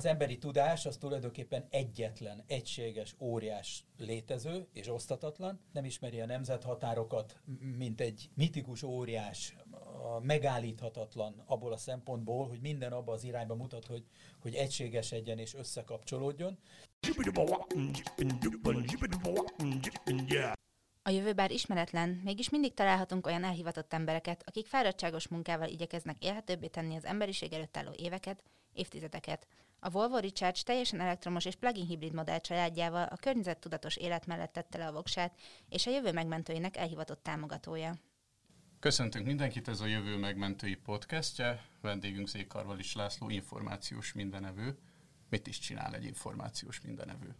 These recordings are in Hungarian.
az emberi tudás az tulajdonképpen egyetlen, egységes, óriás létező és osztatatlan, nem ismeri a nemzethatárokat, mint egy mitikus óriás, megállíthatatlan abból a szempontból, hogy minden abba az irányba mutat, hogy, hogy egységesedjen és összekapcsolódjon. A jövő bár ismeretlen, mégis mindig találhatunk olyan elhivatott embereket, akik fáradtságos munkával igyekeznek élhetőbbé tenni az emberiség előtt álló éveket, évtizedeket. A Volvo Recharge teljesen elektromos és plug-in hibrid modell családjával a környezettudatos élet mellett tette le a voksát, és a jövő megmentőinek elhivatott támogatója. Köszöntünk mindenkit, ez a Jövő Megmentői podcastje. Vendégünk Zékarval is László, információs mindenevő. Mit is csinál egy információs mindenevő?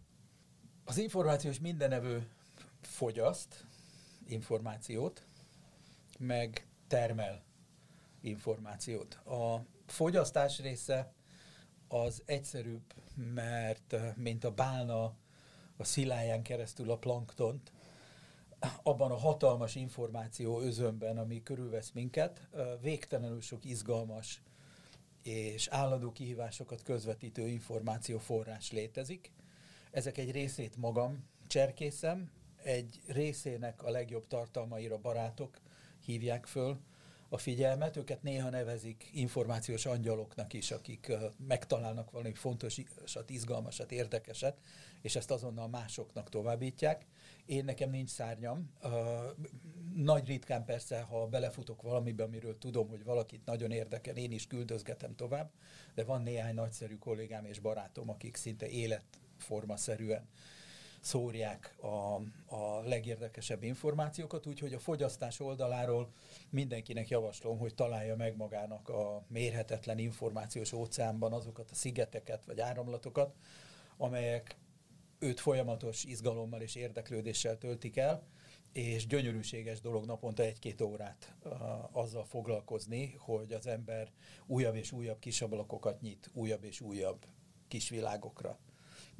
Az információs mindenevő fogyaszt információt, meg termel információt. A fogyasztás része az egyszerűbb, mert mint a bálna a sziláján keresztül a planktont, abban a hatalmas információ özönben, ami körülvesz minket, végtelenül sok izgalmas és állandó kihívásokat közvetítő információforrás létezik. Ezek egy részét magam cserkészem, egy részének a legjobb tartalmaira barátok hívják föl a figyelmet, őket néha nevezik információs angyaloknak is, akik megtalálnak valami fontosat, izgalmasat, érdekeset, és ezt azonnal másoknak továbbítják. Én nekem nincs szárnyam. Nagy ritkán persze, ha belefutok valamibe, amiről tudom, hogy valakit nagyon érdekel, én is küldözgetem tovább, de van néhány nagyszerű kollégám és barátom, akik szinte életformaszerűen szórják a, a legérdekesebb információkat, úgyhogy a fogyasztás oldaláról mindenkinek javaslom, hogy találja meg magának a mérhetetlen információs óceánban azokat a szigeteket vagy áramlatokat, amelyek őt folyamatos izgalommal és érdeklődéssel töltik el, és gyönyörűséges dolog naponta egy-két órát uh, azzal foglalkozni, hogy az ember újabb és újabb kisablakokat nyit, újabb és újabb kisvilágokra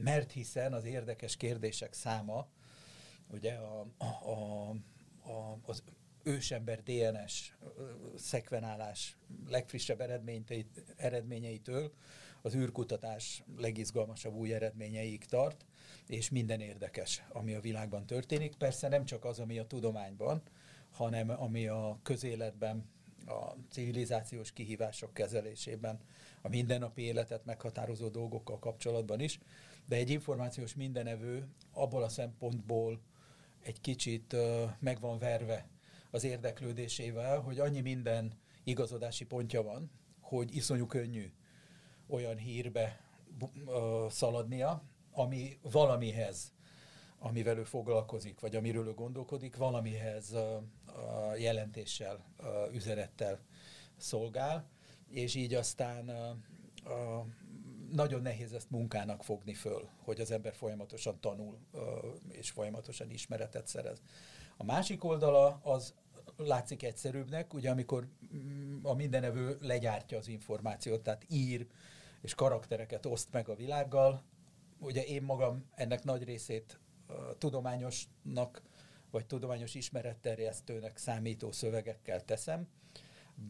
mert hiszen az érdekes kérdések száma, ugye a, a, a, az ősember DNS szekvenálás legfrissebb eredményeitől az űrkutatás legizgalmasabb új eredményeig tart, és minden érdekes, ami a világban történik. Persze nem csak az, ami a tudományban, hanem ami a közéletben, a civilizációs kihívások kezelésében, a mindennapi életet meghatározó dolgokkal kapcsolatban is de egy információs mindenevő abból a szempontból egy kicsit meg van verve az érdeklődésével, hogy annyi minden igazodási pontja van, hogy iszonyú könnyű olyan hírbe szaladnia, ami valamihez, amivel ő foglalkozik, vagy amiről ő gondolkodik, valamihez jelentéssel, üzenettel szolgál, és így aztán nagyon nehéz ezt munkának fogni föl, hogy az ember folyamatosan tanul és folyamatosan ismeretet szerez. A másik oldala az látszik egyszerűbbnek, ugye amikor mm, a mindenevő legyártja az információt, tehát ír és karaktereket oszt meg a világgal. Ugye én magam ennek nagy részét tudományosnak vagy tudományos ismeretterjesztőnek számító szövegekkel teszem,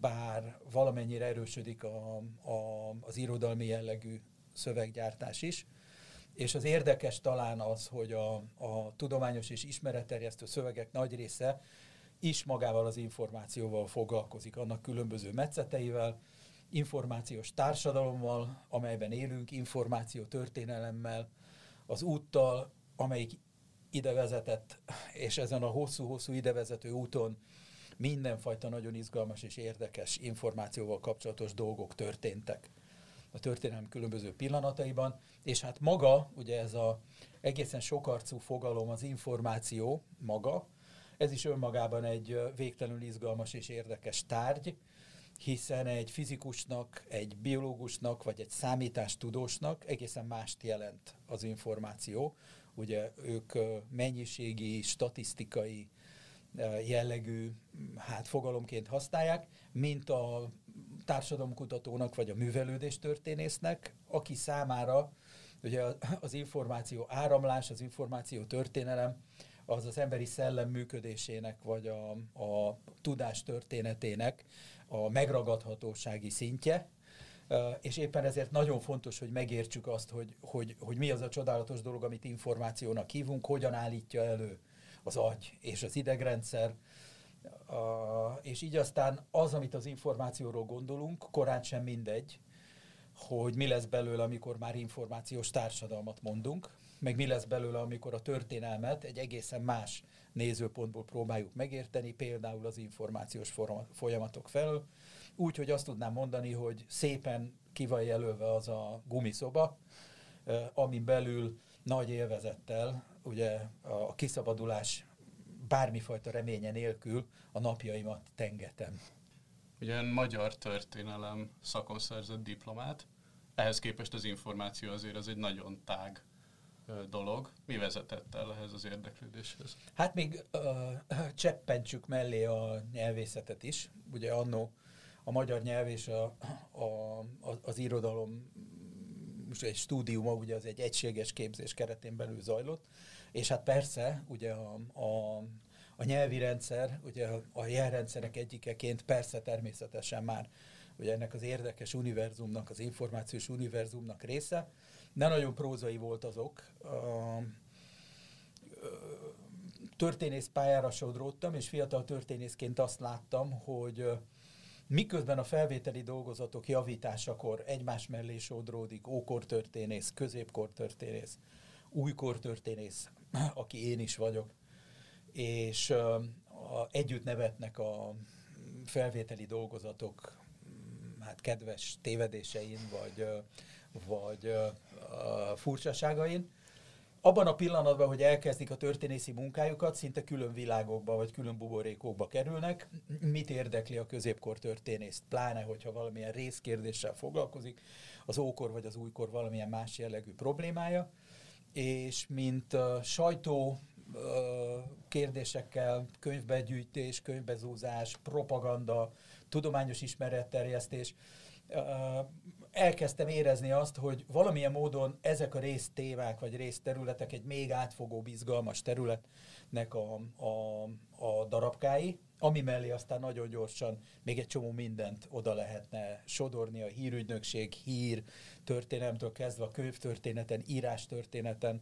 bár valamennyire erősödik a, a, az irodalmi jellegű szöveggyártás is. És az érdekes talán az, hogy a, a tudományos és ismeretterjesztő szövegek nagy része is magával az információval foglalkozik, annak különböző metszeteivel, információs társadalommal, amelyben élünk, információ történelemmel, az úttal, amelyik ide vezetett, és ezen a hosszú-hosszú idevezető úton mindenfajta nagyon izgalmas és érdekes információval kapcsolatos dolgok történtek a történelem különböző pillanataiban, és hát maga, ugye ez a egészen sokarcú fogalom, az információ maga, ez is önmagában egy végtelenül izgalmas és érdekes tárgy, hiszen egy fizikusnak, egy biológusnak, vagy egy számítástudósnak egészen mást jelent az információ. Ugye ők mennyiségi, statisztikai jellegű hát fogalomként használják, mint a társadalomkutatónak vagy a művelődés történésznek, aki számára ugye az információ áramlás, az információ történelem, az az emberi szellem működésének, vagy a, a tudás történetének a megragadhatósági szintje, és éppen ezért nagyon fontos, hogy megértsük azt, hogy, hogy, hogy mi az a csodálatos dolog, amit információnak hívunk, hogyan állítja elő az agy és az idegrendszer, és így aztán az, amit az információról gondolunk, korán sem mindegy, hogy mi lesz belőle, amikor már információs társadalmat mondunk, meg mi lesz belőle, amikor a történelmet egy egészen más nézőpontból próbáljuk megérteni, például az információs folyamatok felől. Úgy, hogy azt tudnám mondani, hogy szépen ki van jelölve az a gumiszoba, amin belül nagy élvezettel ugye a kiszabadulás bármifajta reménye nélkül a napjaimat tengetem. Ugye magyar történelem szakon szerzett diplomát, ehhez képest az információ azért az egy nagyon tág dolog. Mi vezetett el ehhez az érdeklődéshez? Hát még uh, cseppentsük mellé a nyelvészetet is. Ugye annó a magyar nyelv és a, a, az irodalom most egy stúdiuma, ugye az egy egységes képzés keretén belül zajlott, és hát persze, ugye a, a, a nyelvi rendszer, ugye a jelrendszerek egyikeként persze természetesen már ugye ennek az érdekes univerzumnak, az információs univerzumnak része, de nagyon prózai volt azok. Történész pályára sodródtam, és fiatal történészként azt láttam, hogy miközben a felvételi dolgozatok javításakor egymás mellé sodródik ókor történész, középkor történész, újkor történész, aki én is vagyok, és együtt nevetnek a felvételi dolgozatok hát kedves tévedésein, vagy, vagy furcsaságain. Abban a pillanatban, hogy elkezdik a történészi munkájukat, szinte külön világokba vagy külön buborékokba kerülnek. Mit érdekli a középkor történészt? Pláne, hogyha valamilyen részkérdéssel foglalkozik, az ókor vagy az újkor valamilyen más jellegű problémája. És mint uh, sajtó kérdésekkel, könyvbegyűjtés, könyvbezúzás, propaganda, tudományos ismeretterjesztés, elkezdtem érezni azt, hogy valamilyen módon ezek a résztémák vagy részterületek egy még átfogóbb, izgalmas területnek a, a, a darabkái, ami mellé aztán nagyon gyorsan még egy csomó mindent oda lehetne sodorni, a hírügynökség, hír történelemtől kezdve a könyvtörténeten, írás történeten,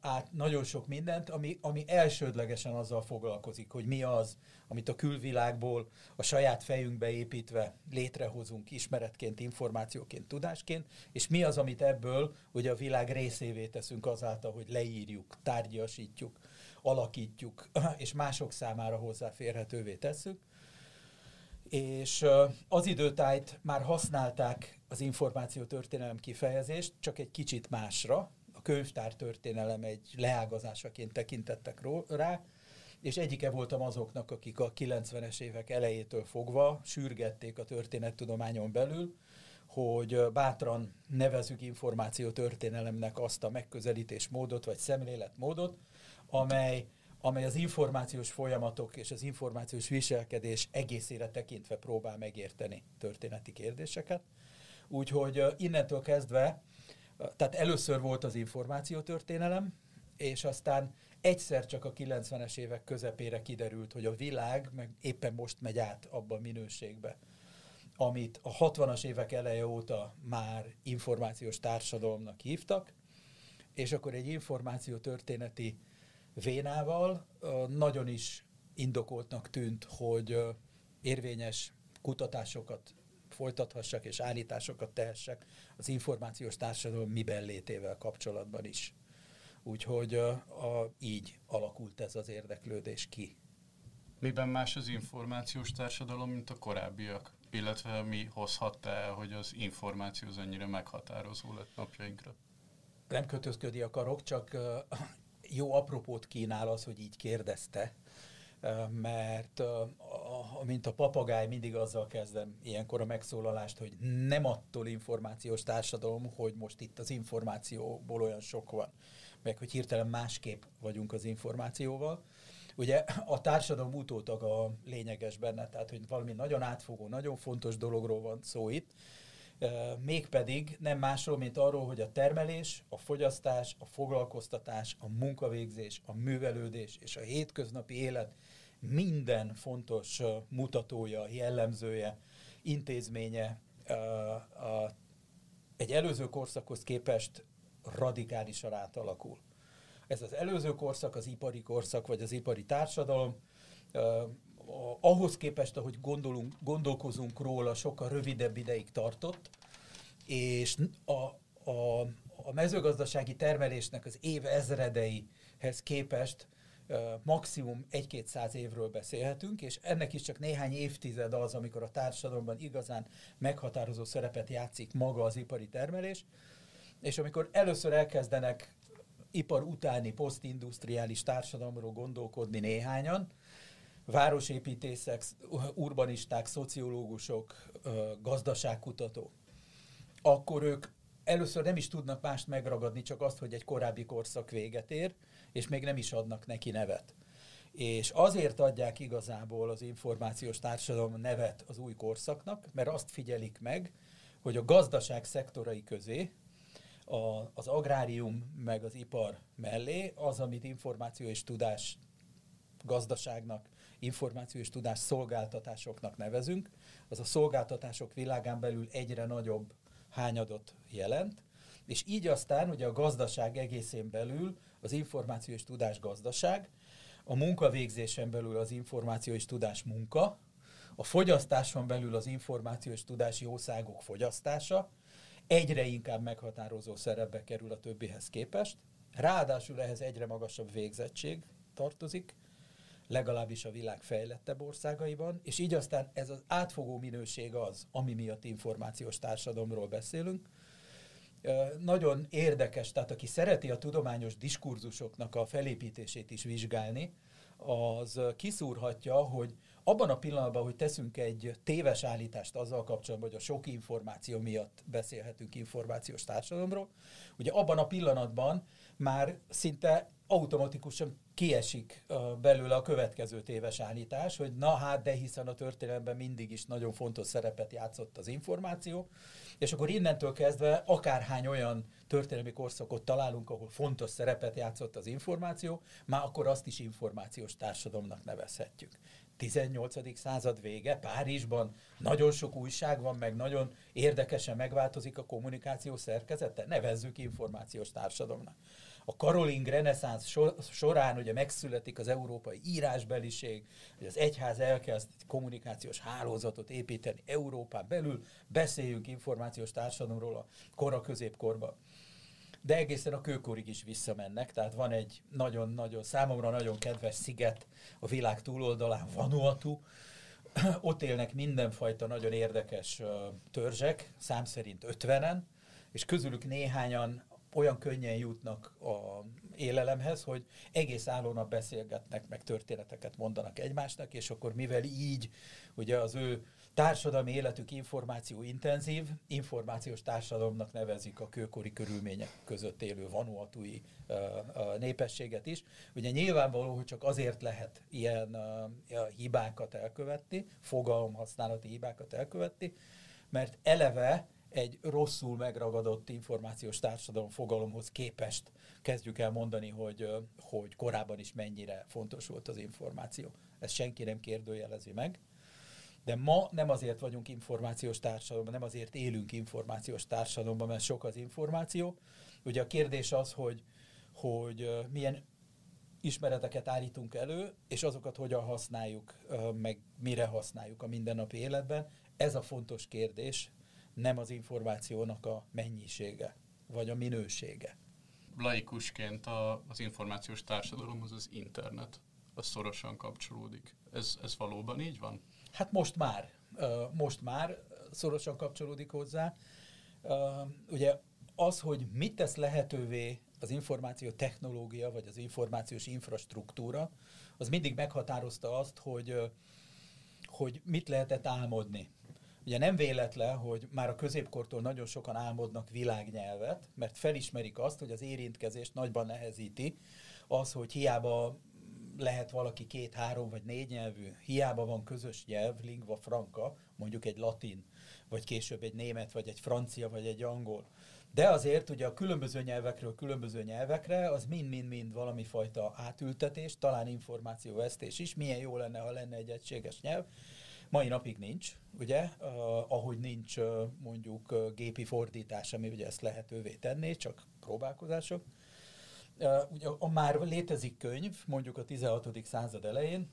át nagyon sok mindent, ami, ami elsődlegesen azzal foglalkozik, hogy mi az, amit a külvilágból a saját fejünkbe építve létrehozunk ismeretként, információként, tudásként, és mi az, amit ebből ugye a világ részévé teszünk azáltal, hogy leírjuk, tárgyasítjuk, alakítjuk, és mások számára hozzáférhetővé tesszük. És az időtájt már használták az információ történelem kifejezést, csak egy kicsit másra, a könyvtár történelem egy leágazásaként tekintettek rá, és egyike voltam azoknak, akik a 90-es évek elejétől fogva sürgették a történettudományon belül, hogy bátran nevezük információ történelemnek azt a megközelítésmódot vagy szemléletmódot, amely, amely az információs folyamatok és az információs viselkedés egészére tekintve próbál megérteni történeti kérdéseket. Úgyhogy innentől kezdve tehát először volt az információtörténelem, és aztán egyszer csak a 90-es évek közepére kiderült, hogy a világ meg éppen most megy át abba a minőségbe, amit a 60-as évek eleje óta már információs társadalomnak hívtak, és akkor egy információtörténeti vénával nagyon is indokoltnak tűnt, hogy érvényes kutatásokat folytathassak és állításokat tehessek az információs társadalom miben létével kapcsolatban is. Úgyhogy a, a, így alakult ez az érdeklődés ki. Miben más az információs társadalom, mint a korábbiak? Illetve mi hozhatta el, hogy az információ az ennyire meghatározó lett napjainkra? Nem kötözködni akarok, csak jó apropót kínál az, hogy így kérdezte, mert mint a papagáj mindig azzal kezdem ilyenkor a megszólalást, hogy nem attól információs társadalom, hogy most itt az információból olyan sok van, meg hogy hirtelen másképp vagyunk az információval. Ugye a társadalom utótag a lényeges benne, tehát hogy valami nagyon átfogó, nagyon fontos dologról van szó itt, mégpedig nem másról, mint arról, hogy a termelés, a fogyasztás, a foglalkoztatás, a munkavégzés, a művelődés és a hétköznapi élet minden fontos mutatója, jellemzője, intézménye egy előző korszakhoz képest radikálisan átalakul. Ez az előző korszak, az ipari korszak, vagy az ipari társadalom, ahhoz képest, ahogy gondolunk, gondolkozunk róla, sokkal rövidebb ideig tartott, és a, a, a mezőgazdasági termelésnek az év ezredeihez képest maximum egy-két száz évről beszélhetünk, és ennek is csak néhány évtized az, amikor a társadalomban igazán meghatározó szerepet játszik maga az ipari termelés, és amikor először elkezdenek ipar utáni posztindustriális társadalomról gondolkodni néhányan, városépítészek, urbanisták, szociológusok, gazdaságkutatók, akkor ők először nem is tudnak mást megragadni, csak azt, hogy egy korábbi korszak véget ér, és még nem is adnak neki nevet. És azért adják igazából az információs társadalom nevet az új korszaknak, mert azt figyelik meg, hogy a gazdaság szektorai közé, a, az agrárium meg az ipar mellé az, amit információ és tudás gazdaságnak, információ és tudás szolgáltatásoknak nevezünk, az a szolgáltatások világán belül egyre nagyobb hányadot jelent, és így aztán ugye a gazdaság egészén belül az információ és tudás gazdaság, a munkavégzésen belül az információ és tudás munka, a fogyasztáson belül az információ és tudás jószágok fogyasztása, egyre inkább meghatározó szerepbe kerül a többihez képest, ráadásul ehhez egyre magasabb végzettség tartozik, legalábbis a világ fejlettebb országaiban, és így aztán ez az átfogó minőség az, ami miatt információs társadalomról beszélünk. Nagyon érdekes, tehát aki szereti a tudományos diskurzusoknak a felépítését is vizsgálni, az kiszúrhatja, hogy abban a pillanatban, hogy teszünk egy téves állítást azzal kapcsolatban, hogy a sok információ miatt beszélhetünk információs társadalomról, ugye abban a pillanatban már szinte automatikusan kiesik belőle a következő téves állítás, hogy na hát, de hiszen a történelemben mindig is nagyon fontos szerepet játszott az információ, és akkor innentől kezdve akárhány olyan történelmi korszakot találunk, ahol fontos szerepet játszott az információ, már akkor azt is információs társadalomnak nevezhetjük. 18. század vége, Párizsban nagyon sok újság van, meg nagyon érdekesen megváltozik a kommunikáció szerkezete, nevezzük információs társadalomnak a karoling reneszánsz során ugye megszületik az európai írásbeliség, hogy az egyház elkezd kommunikációs hálózatot építeni Európán belül, beszéljünk információs társadalomról a kora középkorban. De egészen a kőkorig is visszamennek, tehát van egy nagyon-nagyon, számomra nagyon kedves sziget a világ túloldalán, Vanuatu, ott élnek mindenfajta nagyon érdekes törzsek, szám szerint ötvenen, és közülük néhányan olyan könnyen jutnak a élelemhez, hogy egész állónap beszélgetnek, meg történeteket mondanak egymásnak, és akkor mivel így ugye az ő társadalmi életük információ intenzív, információs társadalomnak nevezik a kőkori körülmények között élő vanuatui uh, uh, népességet is. Ugye nyilvánvaló, hogy csak azért lehet ilyen uh, hibákat elkövetni, fogalomhasználati hibákat elkövetni, mert eleve egy rosszul megragadott információs társadalom fogalomhoz képest kezdjük el mondani, hogy, hogy korábban is mennyire fontos volt az információ. Ezt senki nem kérdőjelezi meg. De ma nem azért vagyunk információs társadalomban, nem azért élünk információs társadalomban, mert sok az információ. Ugye a kérdés az, hogy, hogy milyen ismereteket állítunk elő, és azokat hogyan használjuk, meg mire használjuk a mindennapi életben. Ez a fontos kérdés, nem az információnak a mennyisége, vagy a minősége. Laikusként a, az információs társadalomhoz az internet az szorosan kapcsolódik. Ez, ez valóban így van? Hát most már. Most már szorosan kapcsolódik hozzá. Ugye az, hogy mit tesz lehetővé az információ technológia, vagy az információs infrastruktúra, az mindig meghatározta azt, hogy, hogy mit lehetett álmodni. Ugye nem véletlen, hogy már a középkortól nagyon sokan álmodnak világnyelvet, mert felismerik azt, hogy az érintkezést nagyban nehezíti az, hogy hiába lehet valaki két, három vagy négy nyelvű, hiába van közös nyelv, lingva franca, mondjuk egy latin, vagy később egy német, vagy egy francia, vagy egy angol. De azért ugye a különböző nyelvekről különböző nyelvekre az mind-mind-mind valami fajta átültetés, talán információvesztés is, milyen jó lenne, ha lenne egy egységes nyelv, Mai napig nincs, ugye, uh, ahogy nincs uh, mondjuk uh, gépi fordítás, ami ugye ezt lehetővé tenné, csak próbálkozások. Uh, ugye a már létezik könyv, mondjuk a 16. század elején,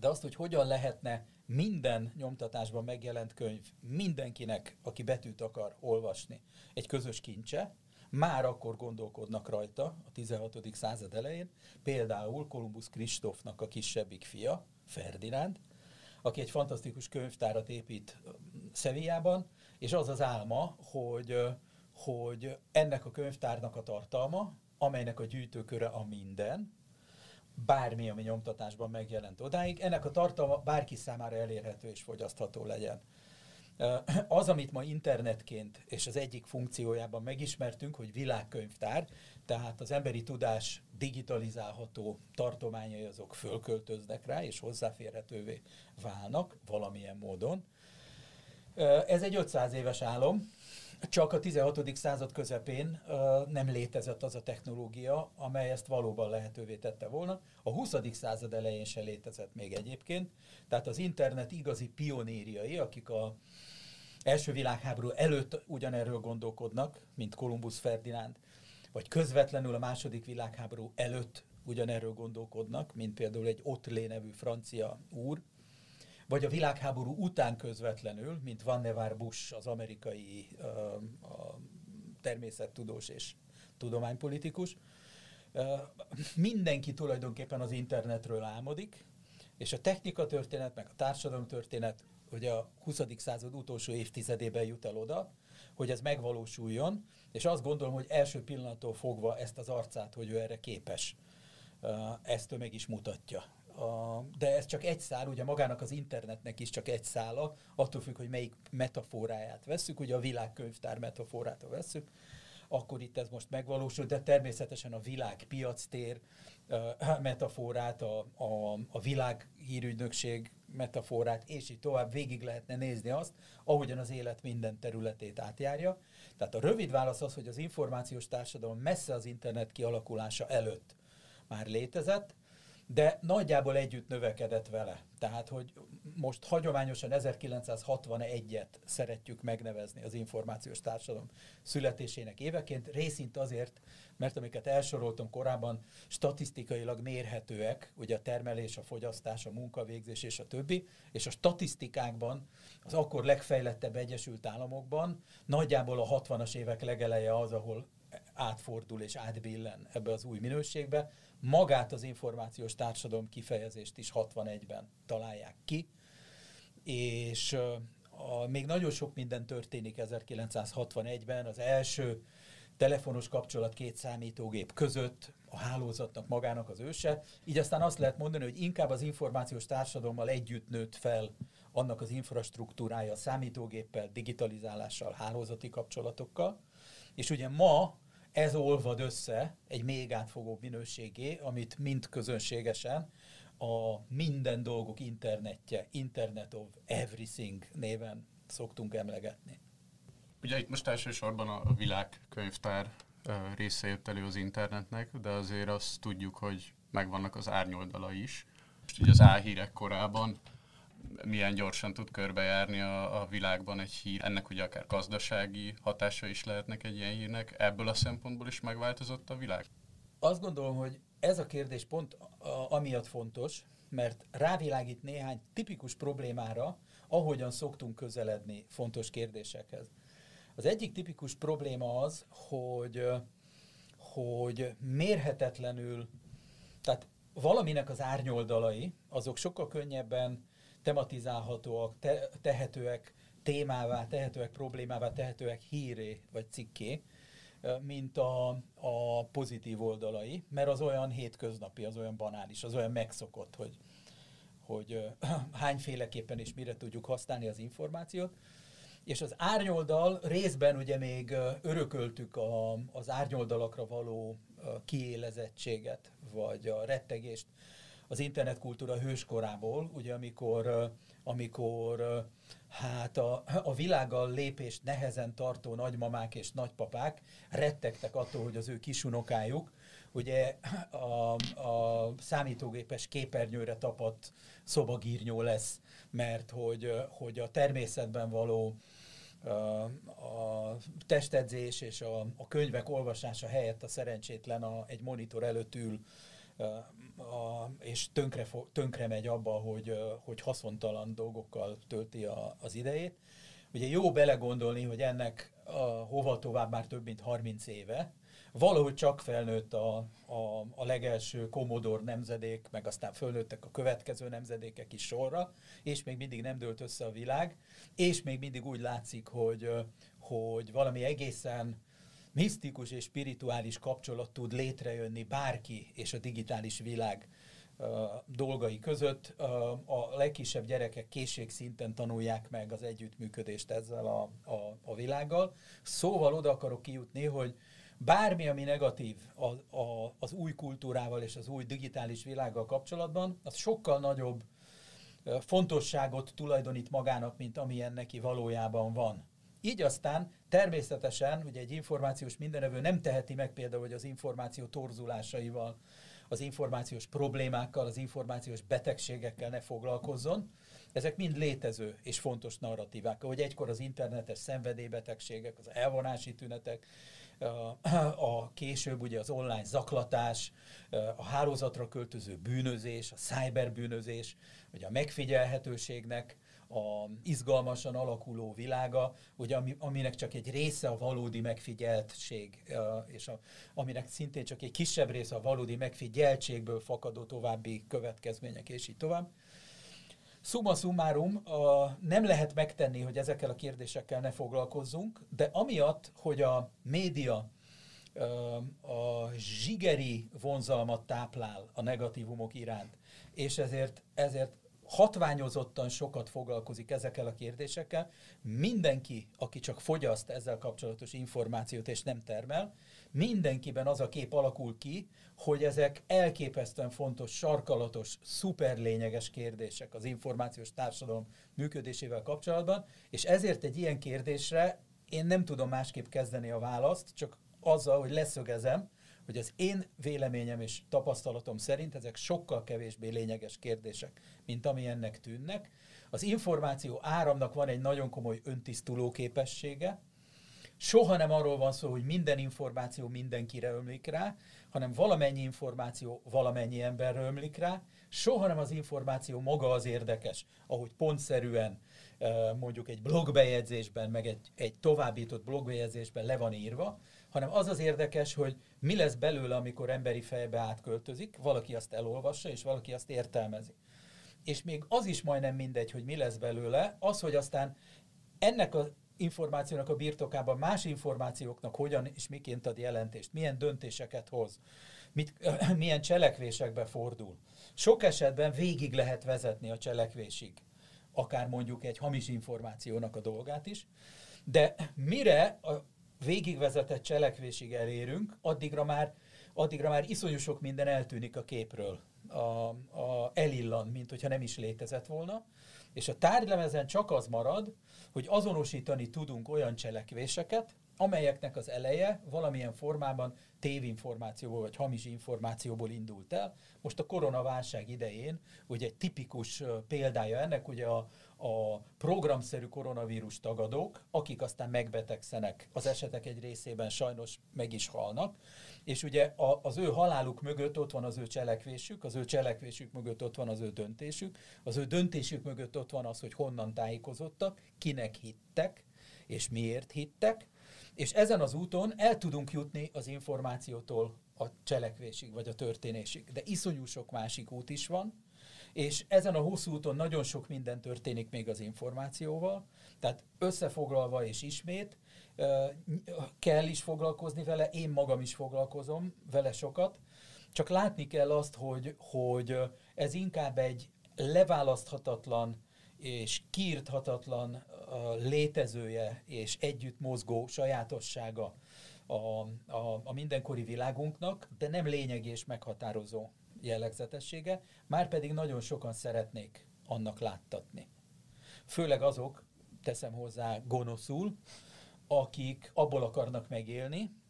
de azt, hogy hogyan lehetne minden nyomtatásban megjelent könyv mindenkinek, aki betűt akar olvasni, egy közös kincse, már akkor gondolkodnak rajta a 16. század elején, például Kolumbusz Kristófnak a kisebbik fia, Ferdinánd, aki egy fantasztikus könyvtárat épít Szevijában, és az az álma, hogy, hogy ennek a könyvtárnak a tartalma, amelynek a gyűjtőköre a minden, bármi, ami nyomtatásban megjelent odáig, ennek a tartalma bárki számára elérhető és fogyasztható legyen. Az, amit ma internetként és az egyik funkciójában megismertünk, hogy világkönyvtár, tehát az emberi tudás digitalizálható tartományai azok fölköltöznek rá, és hozzáférhetővé válnak valamilyen módon. Ez egy 500 éves álom, csak a 16. század közepén nem létezett az a technológia, amely ezt valóban lehetővé tette volna. A 20. század elején se létezett még egyébként, tehát az internet igazi pionériai, akik a első világháború előtt ugyanerről gondolkodnak, mint Kolumbusz Ferdinánd, vagy közvetlenül a második világháború előtt ugyanerről gondolkodnak, mint például egy Otlé nevű francia úr, vagy a világháború után közvetlenül, mint Van Nevar Bush, az amerikai a természettudós és tudománypolitikus. Mindenki tulajdonképpen az internetről álmodik, és a technika történet, meg a társadalom történet hogy a 20. század utolsó évtizedében jut el oda, hogy ez megvalósuljon, és azt gondolom, hogy első pillanattól fogva ezt az arcát, hogy ő erre képes, ezt ő meg is mutatja. De ez csak egy szál, ugye magának az internetnek is csak egy szála, attól függ, hogy melyik metaforáját vesszük, ugye a világkönyvtár metaforát vesszük, akkor itt ez most megvalósul, de természetesen a világ piactér metaforát, a, a, a világ hírügynökség metaforát, és így tovább végig lehetne nézni azt, ahogyan az élet minden területét átjárja. Tehát a rövid válasz az, hogy az információs társadalom messze az internet kialakulása előtt már létezett, de nagyjából együtt növekedett vele. Tehát, hogy most hagyományosan 1961-et szeretjük megnevezni az információs társadalom születésének éveként, részint azért, mert amiket elsoroltam korábban, statisztikailag mérhetőek, ugye a termelés, a fogyasztás, a munkavégzés és a többi, és a statisztikákban, az akkor legfejlettebb Egyesült Államokban nagyjából a 60-as évek legeleje az, ahol átfordul és átbillen ebbe az új minőségbe. Magát az információs társadalom kifejezést is 61-ben találják ki, és a, még nagyon sok minden történik 1961-ben. Az első telefonos kapcsolat két számítógép között, a hálózatnak magának az őse. Így aztán azt lehet mondani, hogy inkább az információs társadalommal együtt nőtt fel annak az infrastruktúrája számítógéppel, digitalizálással, hálózati kapcsolatokkal. És ugye ma ez olvad össze egy még átfogóbb minőségé, amit mind közönségesen a minden dolgok internetje, Internet of Everything néven szoktunk emlegetni. Ugye itt most elsősorban a világkönyvtár része jött elő az internetnek, de azért azt tudjuk, hogy megvannak az árnyoldala is. Most ugye az álhírek korában milyen gyorsan tud körbejárni a, a világban egy hír. Ennek ugye akár gazdasági hatása is lehetnek egy ilyen hírnek. Ebből a szempontból is megváltozott a világ? Azt gondolom, hogy ez a kérdés pont amiatt fontos, mert rávilágít néhány tipikus problémára, ahogyan szoktunk közeledni fontos kérdésekhez. Az egyik tipikus probléma az, hogy, hogy mérhetetlenül, tehát valaminek az árnyoldalai, azok sokkal könnyebben tematizálhatóak, te, tehetőek témává, tehetőek problémává, tehetőek híré vagy cikké, mint a, a pozitív oldalai, mert az olyan hétköznapi, az olyan banális, az olyan megszokott, hogy, hogy hányféleképpen és mire tudjuk használni az információt. És az árnyoldal részben ugye még örököltük a, az árnyoldalakra való kiélezettséget, vagy a rettegést az internetkultúra hőskorából, ugye amikor, amikor hát a, a világgal lépést nehezen tartó nagymamák és nagypapák rettegtek attól, hogy az ő kisunokájuk ugye a, a számítógépes képernyőre tapadt szobagírnyó lesz, mert hogy, hogy a természetben való a testedzés és a, a könyvek olvasása helyett a szerencsétlen a, egy monitor előtt ül, a, és tönkre, tönkre megy abba, hogy, hogy haszontalan dolgokkal tölti a, az idejét. Ugye jó belegondolni, hogy ennek a, hova tovább már több mint 30 éve, valahogy csak felnőtt a, a, a legelső Commodore nemzedék, meg aztán fölnőttek a következő nemzedékek is sorra, és még mindig nem dőlt össze a világ, és még mindig úgy látszik, hogy, hogy valami egészen misztikus és spirituális kapcsolat tud létrejönni bárki és a digitális világ dolgai között. A legkisebb gyerekek készségszinten tanulják meg az együttműködést ezzel a, a, a világgal. Szóval oda akarok kijutni, hogy bármi, ami negatív a, a, az új kultúrával és az új digitális világgal kapcsolatban, az sokkal nagyobb fontosságot tulajdonít magának, mint amilyen neki valójában van. Így aztán természetesen, hogy egy információs mindenevő nem teheti meg például, hogy az információ torzulásaival, az információs problémákkal, az információs betegségekkel ne foglalkozzon. Ezek mind létező és fontos narratívák. Ahogy egykor az internetes szenvedélybetegségek, az elvonási tünetek, a később ugye az online zaklatás, a hálózatra költöző bűnözés, a cyberbűnözés, ugye a megfigyelhetőségnek a izgalmasan alakuló világa, ugye, ami, aminek csak egy része a valódi megfigyeltség, és a, aminek szintén csak egy kisebb része a valódi megfigyeltségből fakadó további következmények, és így tovább. Summa summarum, nem lehet megtenni, hogy ezekkel a kérdésekkel ne foglalkozzunk, de amiatt, hogy a média a zsigeri vonzalmat táplál a negatívumok iránt, és ezért, ezért hatványozottan sokat foglalkozik ezekkel a kérdésekkel. Mindenki, aki csak fogyaszt ezzel kapcsolatos információt és nem termel, mindenkiben az a kép alakul ki, hogy ezek elképesztően fontos, sarkalatos, szuperlényeges kérdések az információs társadalom működésével kapcsolatban, és ezért egy ilyen kérdésre én nem tudom másképp kezdeni a választ, csak azzal, hogy leszögezem, hogy az én véleményem és tapasztalatom szerint ezek sokkal kevésbé lényeges kérdések, mint ami ennek tűnnek. Az információ áramnak van egy nagyon komoly öntisztuló képessége, soha nem arról van szó, hogy minden információ mindenkire ömlik rá, hanem valamennyi információ valamennyi emberre ömlik rá, soha nem az információ maga az érdekes, ahogy pontszerűen mondjuk egy blogbejegyzésben, meg egy, egy továbbított blogbejegyzésben le van írva, hanem az az érdekes, hogy mi lesz belőle, amikor emberi fejbe átköltözik, valaki azt elolvassa, és valaki azt értelmezi. És még az is majdnem mindegy, hogy mi lesz belőle, az, hogy aztán ennek az információnak a birtokában más információknak hogyan és miként ad jelentést, milyen döntéseket hoz, mit, milyen cselekvésekbe fordul. Sok esetben végig lehet vezetni a cselekvésig, akár mondjuk egy hamis információnak a dolgát is, de mire a végigvezetett cselekvésig elérünk, addigra már, addigra már iszonyú sok minden eltűnik a képről, a, a, elillan, mint hogyha nem is létezett volna, és a tárgylemezen csak az marad, hogy azonosítani tudunk olyan cselekvéseket, amelyeknek az eleje valamilyen formában tévinformációból vagy hamis információból indult el. Most a koronaválság idején ugye egy tipikus példája ennek ugye a, a programszerű koronavírus tagadók, akik aztán megbetegszenek, az esetek egy részében sajnos meg is halnak, és ugye a, az ő haláluk mögött ott van az ő cselekvésük, az ő cselekvésük mögött ott van az ő döntésük, az ő döntésük mögött ott van az, hogy honnan tájékozottak, kinek hittek, és miért hittek, és ezen az úton el tudunk jutni az információtól a cselekvésig, vagy a történésig. De iszonyú sok másik út is van, és ezen a hosszú úton nagyon sok minden történik még az információval, tehát összefoglalva és ismét kell is foglalkozni vele, én magam is foglalkozom vele sokat, csak látni kell azt, hogy, hogy ez inkább egy leválaszthatatlan és kiirthatatlan létezője és együtt mozgó sajátossága a, a, a mindenkori világunknak, de nem lényegi és meghatározó jellegzetessége, már pedig nagyon sokan szeretnék annak láttatni. Főleg azok, teszem hozzá gonoszul, akik abból akarnak megélni,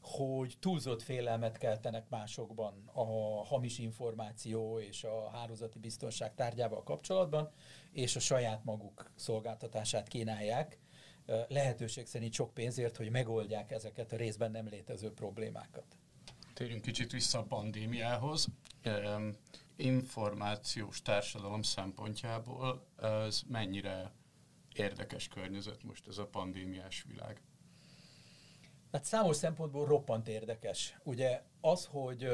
hogy túlzott félelmet keltenek másokban a hamis információ és a hálózati biztonság tárgyával kapcsolatban, és a saját maguk szolgáltatását kínálják lehetőség szerint sok pénzért, hogy megoldják ezeket a részben nem létező problémákat. Térjünk kicsit vissza a pandémiához. Információs társadalom szempontjából ez mennyire érdekes környezet most ez a pandémiás világ? Hát számos szempontból roppant érdekes. Ugye az, hogy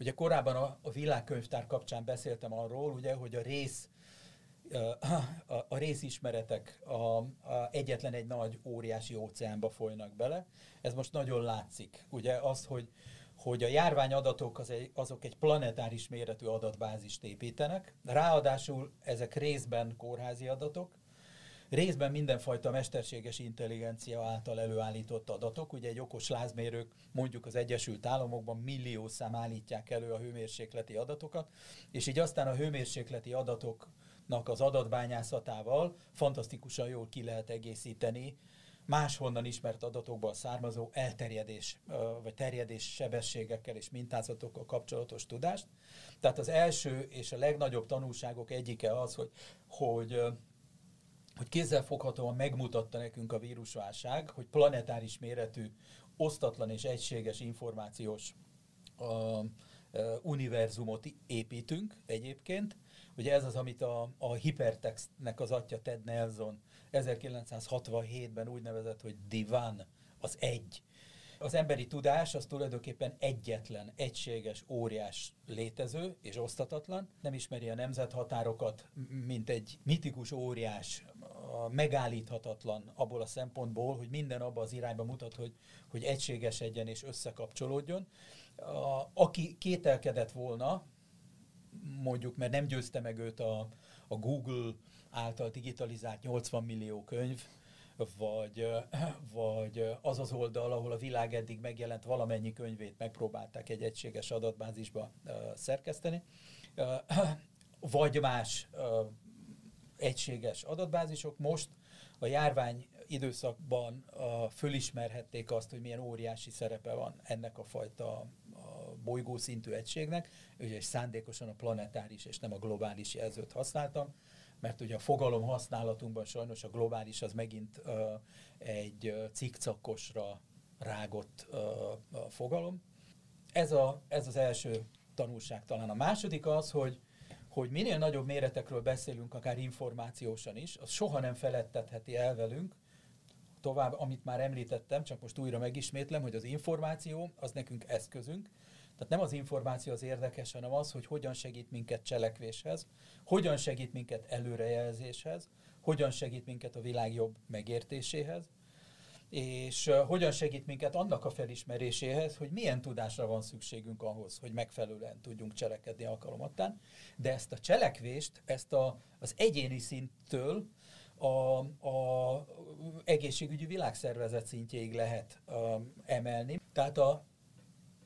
ugye korábban a, a világkönyvtár kapcsán beszéltem arról, ugye, hogy a rész a, a részismeretek a, a egyetlen egy nagy óriási óceánba folynak bele. Ez most nagyon látszik. Ugye az, hogy, hogy a járványadatok az egy, azok egy planetáris méretű adatbázist építenek, ráadásul ezek részben kórházi adatok, részben mindenfajta mesterséges intelligencia által előállított adatok. Ugye egy okos lázmérők mondjuk az Egyesült Államokban millió szám állítják elő a hőmérsékleti adatokat, és így aztán a hőmérsékleti adatoknak az adatbányászatával fantasztikusan jól ki lehet egészíteni máshonnan ismert adatokból származó elterjedés, vagy terjedés sebességekkel és mintázatokkal kapcsolatos tudást. Tehát az első és a legnagyobb tanulságok egyike az, hogy, hogy hogy kézzelfoghatóan megmutatta nekünk a vírusválság, hogy planetáris méretű, osztatlan és egységes információs uh, univerzumot építünk egyébként. Ugye ez az, amit a, a hipertextnek az atya Ted Nelson 1967-ben úgy nevezett, hogy divan, az egy. Az emberi tudás az tulajdonképpen egyetlen, egységes, óriás létező és osztatatlan. Nem ismeri a nemzethatárokat, mint egy mitikus óriás, megállíthatatlan abból a szempontból, hogy minden abba az irányba mutat, hogy, hogy egységesedjen és összekapcsolódjon. A, aki kételkedett volna, mondjuk, mert nem győzte meg őt a, a Google által digitalizált 80 millió könyv, vagy, vagy az az oldal, ahol a világ eddig megjelent valamennyi könyvét megpróbálták egy egységes adatbázisba szerkeszteni, vagy más egységes adatbázisok. Most a járvány időszakban fölismerhették azt, hogy milyen óriási szerepe van ennek a fajta bolygószintű egységnek, ugye szándékosan a planetáris és nem a globális jelzőt használtam, mert ugye a fogalom használatunkban sajnos a globális az megint uh, egy cikcakosra rágott uh, fogalom. Ez, a, ez az első tanulság talán. A második az, hogy hogy minél nagyobb méretekről beszélünk, akár információsan is, az soha nem felettetheti el velünk, tovább, amit már említettem, csak most újra megismétlem, hogy az információ az nekünk eszközünk, tehát nem az információ az érdekes, hanem az, hogy hogyan segít minket cselekvéshez, hogyan segít minket előrejelzéshez, hogyan segít minket a világ jobb megértéséhez, és hogyan segít minket annak a felismeréséhez, hogy milyen tudásra van szükségünk ahhoz, hogy megfelelően tudjunk cselekedni alkalomattán. De ezt a cselekvést, ezt a, az egyéni szinttől a, a egészségügyi világszervezet szintjéig lehet um, emelni. Tehát a,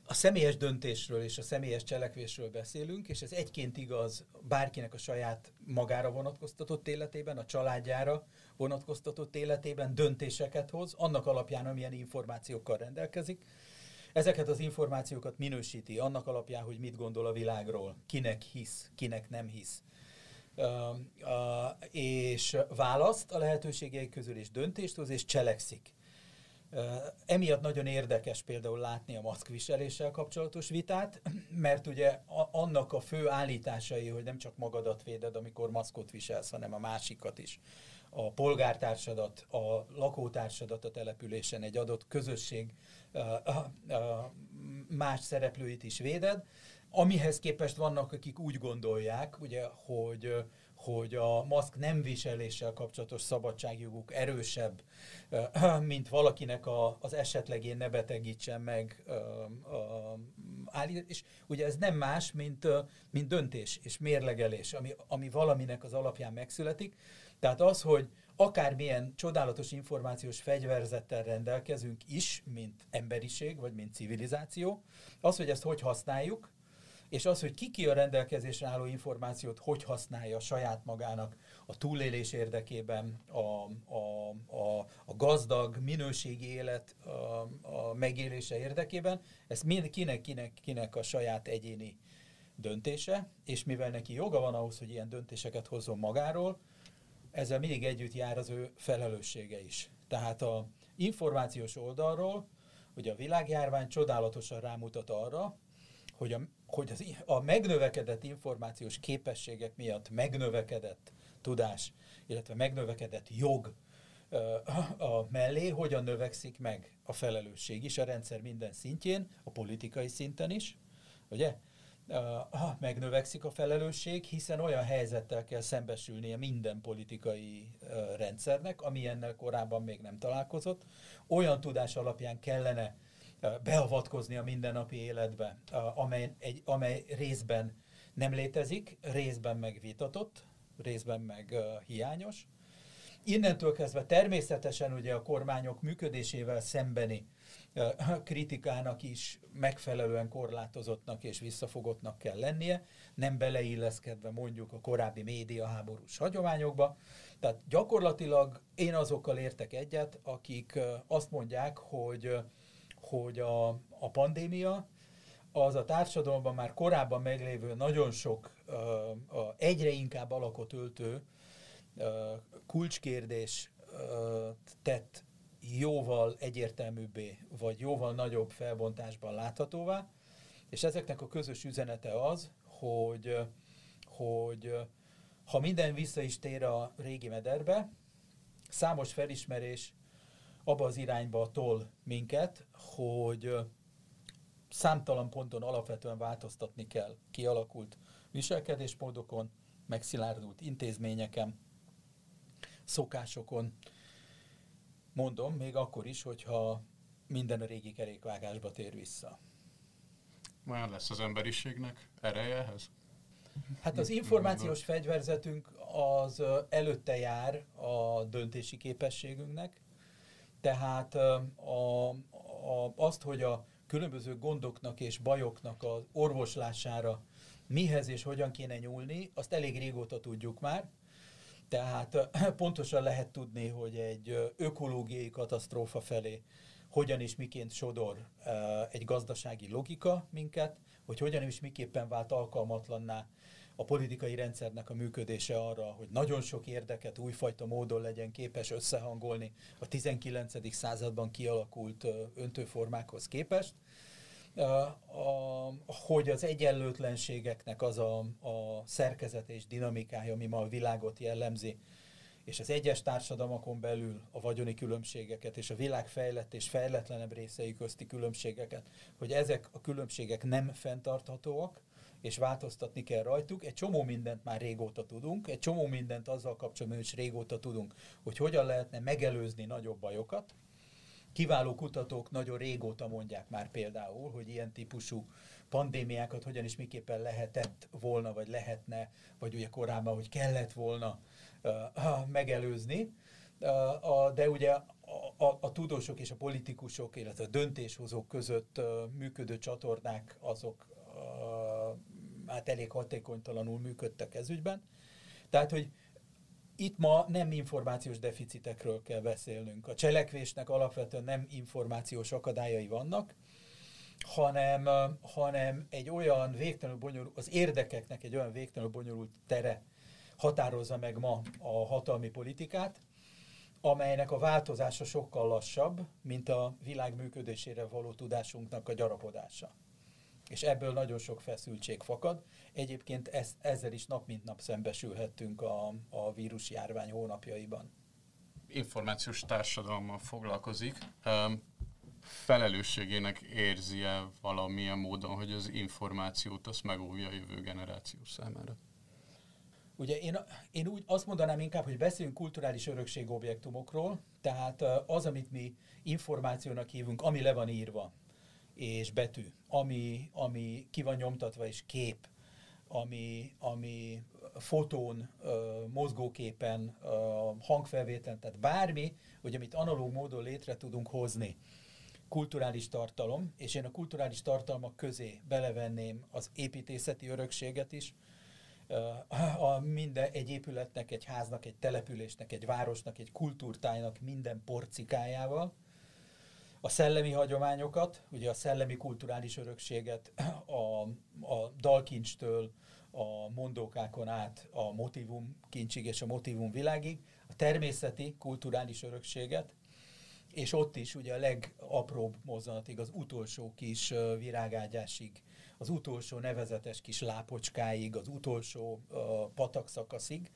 a személyes döntésről és a személyes cselekvésről beszélünk, és ez egyként igaz bárkinek a saját magára vonatkoztatott életében, a családjára vonatkoztatott életében döntéseket hoz, annak alapján, amilyen információkkal rendelkezik. Ezeket az információkat minősíti annak alapján, hogy mit gondol a világról, kinek hisz, kinek nem hisz. Uh, uh, és választ a lehetőségei közül, és döntést hoz, és cselekszik. Emiatt nagyon érdekes például látni a maszkviseléssel kapcsolatos vitát, mert ugye annak a fő állításai, hogy nem csak magadat véded, amikor maszkot viselsz, hanem a másikat is. A polgártársadat, a lakótársadat a településen, egy adott közösség más szereplőit is véded, amihez képest vannak, akik úgy gondolják, ugye, hogy hogy a maszk nem viseléssel kapcsolatos szabadságjoguk erősebb, mint valakinek a, az esetleg én ne betegítsen meg állít. És ugye ez nem más, mint, mint döntés és mérlegelés, ami, ami valaminek az alapján megszületik. Tehát az, hogy akármilyen csodálatos információs fegyverzettel rendelkezünk is, mint emberiség, vagy mint civilizáció, az, hogy ezt hogy használjuk, és az, hogy ki ki a rendelkezésre álló információt, hogy használja saját magának a túlélés érdekében, a, a, a, a gazdag, minőségi élet a, a megélése érdekében, ez mind, kinek, kinek, kinek a saját egyéni döntése, és mivel neki joga van ahhoz, hogy ilyen döntéseket hozzon magáról, ezzel mindig együtt jár az ő felelőssége is. Tehát a információs oldalról, hogy a világjárvány csodálatosan rámutat arra, hogy a, hogy az, a megnövekedett információs képességek miatt megnövekedett tudás, illetve megnövekedett jog a mellé, hogyan növekszik meg a felelősség is a rendszer minden szintjén, a politikai szinten is, ugye? megnövekszik a felelősség, hiszen olyan helyzettel kell szembesülnie minden politikai rendszernek, ami ennek korábban még nem találkozott. Olyan tudás alapján kellene beavatkozni a mindennapi életbe, amely, egy, amely részben nem létezik, részben megvitatott, részben meg hiányos. Innentől kezdve természetesen ugye a kormányok működésével szembeni kritikának is megfelelően korlátozottnak és visszafogottnak kell lennie, nem beleilleszkedve mondjuk a korábbi médiaháborús hagyományokba. Tehát gyakorlatilag én azokkal értek egyet, akik azt mondják, hogy, hogy a, a pandémia az a társadalomban már korábban meglévő nagyon sok egyre inkább alakot öltő kulcskérdés tett jóval egyértelműbbé, vagy jóval nagyobb felbontásban láthatóvá, és ezeknek a közös üzenete az, hogy, hogy ha minden vissza is tér a régi mederbe, számos felismerés abba az irányba tol minket, hogy számtalan ponton alapvetően változtatni kell kialakult viselkedésmódokon, megszilárdult intézményeken, szokásokon, Mondom, még akkor is, hogyha minden a régi kerékvágásba tér vissza. Már lesz az emberiségnek ereje ehhez? Hát az információs fegyverzetünk az előtte jár a döntési képességünknek, tehát a, a, azt, hogy a különböző gondoknak és bajoknak az orvoslására mihez és hogyan kéne nyúlni, azt elég régóta tudjuk már, tehát pontosan lehet tudni, hogy egy ökológiai katasztrófa felé hogyan és miként sodor egy gazdasági logika minket, hogy hogyan és miképpen vált alkalmatlanná a politikai rendszernek a működése arra, hogy nagyon sok érdeket újfajta módon legyen képes összehangolni a 19. században kialakult öntőformákhoz képest hogy az egyenlőtlenségeknek az a, a szerkezet és dinamikája, ami ma a világot jellemzi, és az egyes társadalmakon belül a vagyoni különbségeket és a világ fejlett és fejletlenebb részei közti különbségeket, hogy ezek a különbségek nem fenntarthatóak, és változtatni kell rajtuk. Egy csomó mindent már régóta tudunk, egy csomó mindent azzal kapcsolatban is régóta tudunk, hogy hogyan lehetne megelőzni nagyobb bajokat, Kiváló kutatók nagyon régóta mondják már például, hogy ilyen típusú pandémiákat hogyan is miképpen lehetett volna, vagy lehetne, vagy ugye korábban, hogy kellett volna uh, megelőzni. Uh, de ugye a, a, a tudósok és a politikusok, illetve a döntéshozók között uh, működő csatornák, azok uh, hát elég hatékonytalanul működtek ez ügyben. Tehát, hogy itt ma nem információs deficitekről kell beszélnünk. A cselekvésnek alapvetően nem információs akadályai vannak, hanem, hanem egy olyan végtelenül bonyolult, az érdekeknek egy olyan végtelenül bonyolult tere határozza meg ma a hatalmi politikát, amelynek a változása sokkal lassabb, mint a világ működésére való tudásunknak a gyarapodása és ebből nagyon sok feszültség fakad. Egyébként ezt, ezzel is nap mint nap szembesülhettünk a, a vírus járvány hónapjaiban. Információs társadalommal foglalkozik. Felelősségének érzi-e valamilyen módon, hogy az információt azt megóvja a jövő generáció számára? Ugye én, én úgy azt mondanám inkább, hogy beszélünk kulturális örökségobjektumokról, tehát az, amit mi információnak hívunk, ami le van írva, és betű, ami, ami ki van nyomtatva, és kép, ami, ami fotón, mozgóképen, hangfelvételen, tehát bármi, hogy amit analóg módon létre tudunk hozni, kulturális tartalom, és én a kulturális tartalmak közé belevenném az építészeti örökséget is, a minden, egy épületnek, egy háznak, egy településnek, egy városnak, egy kultúrtájnak minden porcikájával, a szellemi hagyományokat, ugye a szellemi kulturális örökséget a, a dalkincstől a mondókákon át a motivum kincsig és a motivum világig, a természeti kulturális örökséget, és ott is ugye a legapróbb mozzanatig, az utolsó kis virágágyásig, az utolsó nevezetes kis lápocskáig, az utolsó uh, patakszakaszig,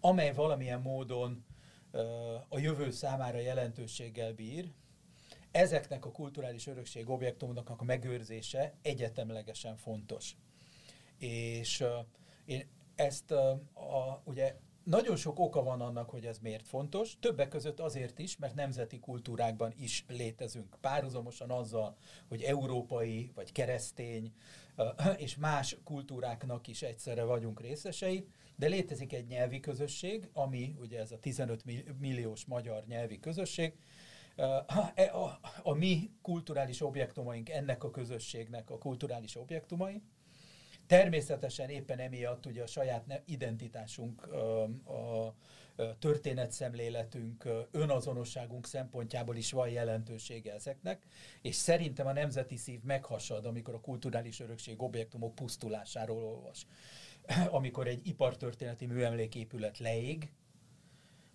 amely valamilyen módon uh, a jövő számára jelentőséggel bír, ezeknek a kulturális örökség objektumoknak a megőrzése egyetemlegesen fontos. És uh, én ezt uh, a, ugye nagyon sok oka van annak, hogy ez miért fontos, többek között azért is, mert nemzeti kultúrákban is létezünk. Párhuzamosan azzal, hogy európai vagy keresztény és más kultúráknak is egyszerre vagyunk részesei, de létezik egy nyelvi közösség, ami ugye ez a 15 milliós magyar nyelvi közösség, a, a, a mi kulturális objektumaink ennek a közösségnek a kulturális objektumai, Természetesen éppen emiatt ugye a saját identitásunk, a történetszemléletünk, önazonosságunk szempontjából is van jelentősége ezeknek, és szerintem a nemzeti szív meghasad, amikor a kulturális örökség objektumok pusztulásáról olvas. Amikor egy ipartörténeti műemléképület leég,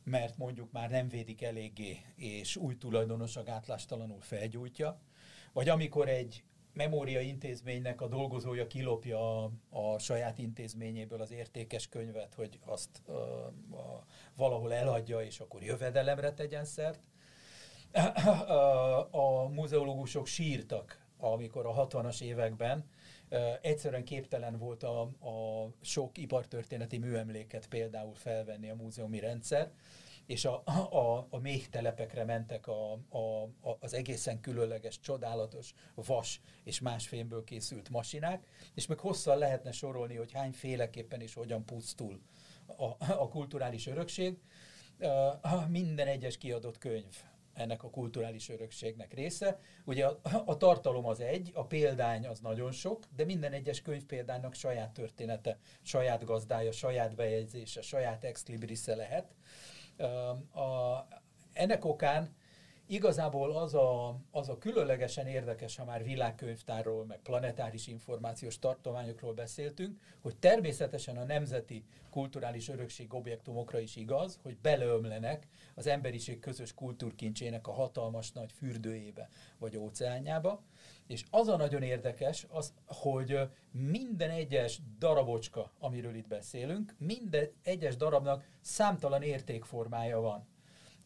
mert mondjuk már nem védik eléggé, és új tulajdonos a gátlástalanul felgyújtja, vagy amikor egy memória intézménynek a dolgozója kilopja a, a saját intézményéből az értékes könyvet, hogy azt a, a, valahol eladja, és akkor jövedelemre tegyen szert. A, a muzeológusok sírtak, amikor a 60-as években egyszerűen képtelen volt a, a sok ipartörténeti műemléket például felvenni a múzeumi rendszer, és a, a, a méh telepekre mentek a, a, a, az egészen különleges, csodálatos vas és más fémből készült masinák, és meg hosszan lehetne sorolni, hogy hány féleképpen és hogyan pusztul a, a kulturális örökség. Minden egyes kiadott könyv ennek a kulturális örökségnek része. Ugye a, a tartalom az egy, a példány az nagyon sok, de minden egyes könyvpéldánynak saját története, saját gazdája, saját bejegyzése, saját ex librisze lehet. A, ennek okán igazából az a, az a különlegesen érdekes, ha már világkönyvtárról, meg planetáris információs tartományokról beszéltünk, hogy természetesen a nemzeti kulturális örökség objektumokra is igaz, hogy beleömlenek az emberiség közös kultúrkincsének a hatalmas nagy fürdőjébe vagy óceánjába. És az a nagyon érdekes, az, hogy minden egyes darabocska, amiről itt beszélünk, minden egyes darabnak számtalan értékformája van.